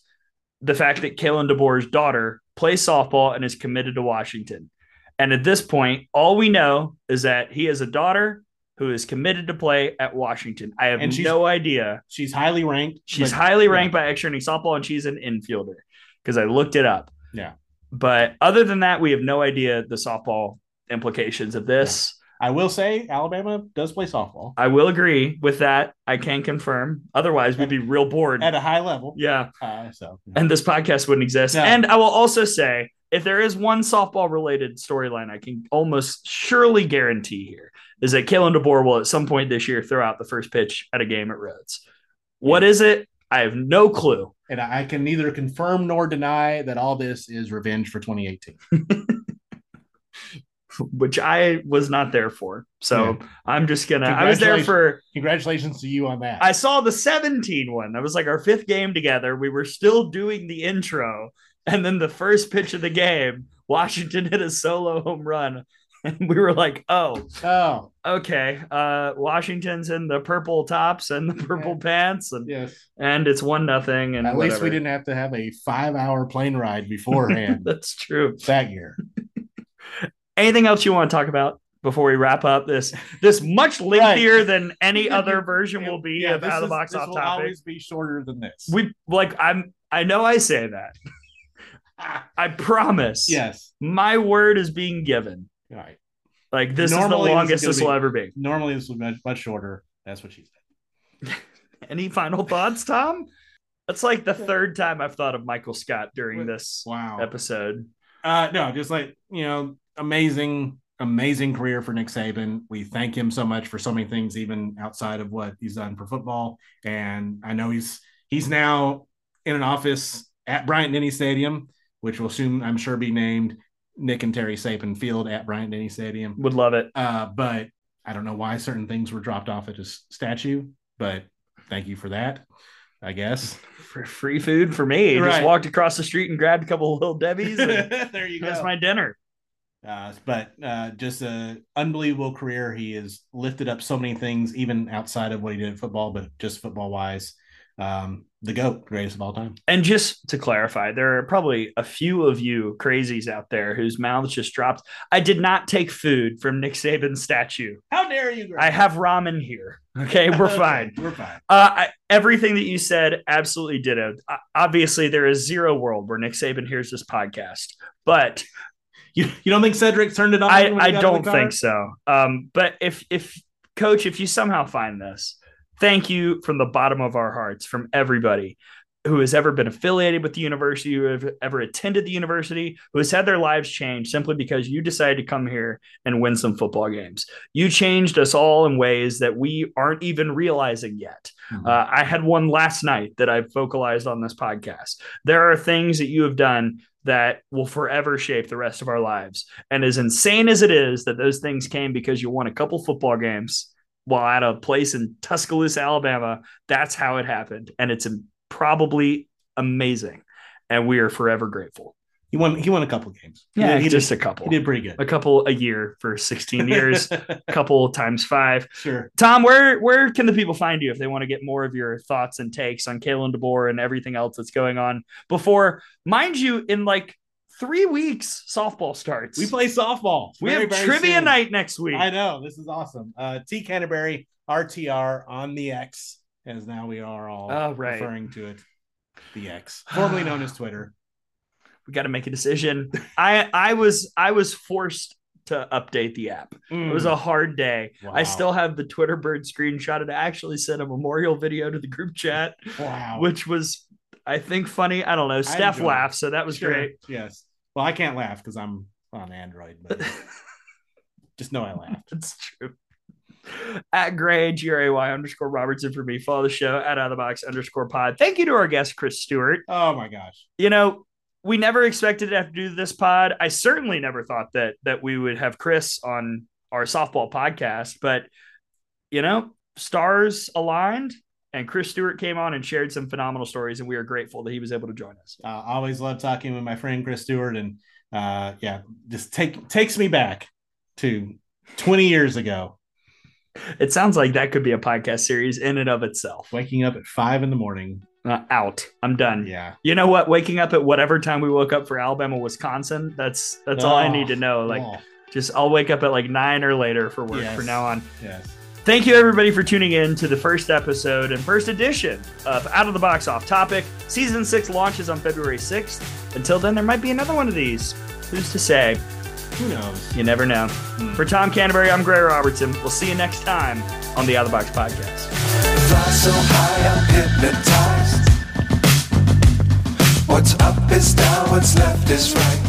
the fact that Kalen DeBoer's daughter plays softball and is committed to Washington. And at this point, all we know is that he has a daughter who is committed to play at Washington. I have no idea. She's highly ranked. She's but- highly yeah. ranked by Extra Inning softball, and she's an infielder because I looked it up. Yeah. But other than that, we have no idea the softball implications of this. I will say Alabama does play softball I will agree with that. I can confirm. Otherwise, we'd be real bored. at a high level. Yeah. Uh, so And this podcast wouldn't exist. No. And I will also say if there is one softball related storyline I can almost surely guarantee here is that Kalen DeBoer will at some point this year throw out the first pitch at a game at Rhoads. What is it? I have no clue. and I can neither confirm nor deny that all this is revenge for 2018. which I was not there for. So I'm just gonna. I was there for. Congratulations to you on that. I saw the 17 one. That was like our fifth game together. We were still doing the intro, and then the first pitch of the game, Washington hit a solo home run, and we were like, "Oh, oh, okay." Uh, Washington's in the purple tops and the purple pants, and yes. and it's one nothing. And At least we didn't have to have a five-hour plane ride beforehand That's true. that year. Anything else you want to talk about before we wrap up this this much lengthier than any other version will be of this out of the box off will topic. always be shorter than this. We like I'm I know I say that. I promise. yes. My word is being given. All right. Like this Normally, is the is longest gonna this will be- ever be. Normally this was much, much shorter. That's what she said. Any final thoughts, Tom? That's like the third time I've thought of Michael Scott during this Wow. episode. Uh, no, just like you know, amazing, amazing career for Nick Saban. We thank him so much for so many things, even outside of what he's done for football. And I know he's he's now in an office at Bryant Denny Stadium, which will soon, I'm sure, be named Nick and Terry Saban Field at Bryant Denny Stadium. Would love it. Uh, but I don't know why certain things were dropped off at his statue, but thank you for that. I guess. For free food for me. Just walked across the street and grabbed a couple of little Debbie's there you go. that's my dinner. Uh, but uh, just an unbelievable career. He has lifted up so many things, even outside of what he did in football, but just football wise. Um, the GOAT, greatest of all time. And just to clarify, there are probably a few of you crazies out there whose mouths just dropped. I did not take food from Nick Saban's statue. How dare you? I have ramen here. Okay, we're Okay, fine. We're fine. Uh, I, everything that you said, absolutely ditto. Uh, obviously, there is zero world where Nick Saban hears this podcast, but You, you don't think Cedric turned it on? I, I don't think so. Um, but if if coach, if you somehow find this, thank you from the bottom of our hearts, from everybody who has ever been affiliated with the university, who have ever attended the university, who has had their lives changed simply because you decided to come here and win some football games. You changed us all in ways that we aren't even realizing yet. Mhm. Uh, I had one last night that I've vocalized on this podcast. There are things that you have done that will forever shape the rest of our lives. And as insane as it is that those things came because you won a couple football games while at a place in Tuscaloosa, Alabama, that's how it happened. And it's probably amazing. And we are forever grateful. he won. He won a couple games. He Yeah, did- he just did, a couple. he did pretty good. A couple a year for 16 years, a couple times five. sure. Tom, where where can the people find you if they want to get more of your thoughts and takes on Kalen DeBoer and everything else that's going on before, mind you, in like three weeks, softball starts. We play softball. We very, have very trivia soon. night next week. I know this is awesome. Uh, T Canterbury RTR on the X, as now we are all Oh, right. referring to it. The X, formerly known as Twitter. we got to make a decision. I I was I was forced to update the app. It was a hard day. I Mm. Still have the Twitter bird screenshot. It actually sent a memorial video to the group chat, wow. which was I think funny. I don't know. Steph laughed, so that was Sure. great. Yes. Well, I can't laugh because I'm on Android, but just know I laughed. That's true. At Gray, G R A Y underscore Robertson for me. Follow the show at Out of the Box underscore pod. Thank you to our guest, Chris Stewart. Oh my gosh. You know, we never expected to have to do this pod. I certainly never thought that that we would have Chris on our softball podcast, but you know, stars aligned and Chris Stewart came on and shared some phenomenal stories, and we are grateful that he was able to join us. Uh, always love talking with my friend Chris Stewart, and uh, yeah, just take takes me back to 20 years ago, It sounds like that could be a podcast series in and of itself. waking up at five in the morning. Uh, out. I'm done. Yeah, You know what? Waking up at whatever time we woke up for Alabama, Wisconsin. That's that's all I Oh, need to know. Like, oh, just I'll wake up at like nine or later for work Yes. from now on. yes. Thank you everybody for tuning in to the first episode and first edition of Out of the Box Off Topic. Season six launches on February 6th. Until then, there might be another one of these. Who's to say? Who knows? You never know. Hmm. For Tom Canterbury, I'm Gray Robertson. We'll see you next time on the Out of the Box Podcast. Fly so high, I'm hypnotized. What's up is down, what's left is right.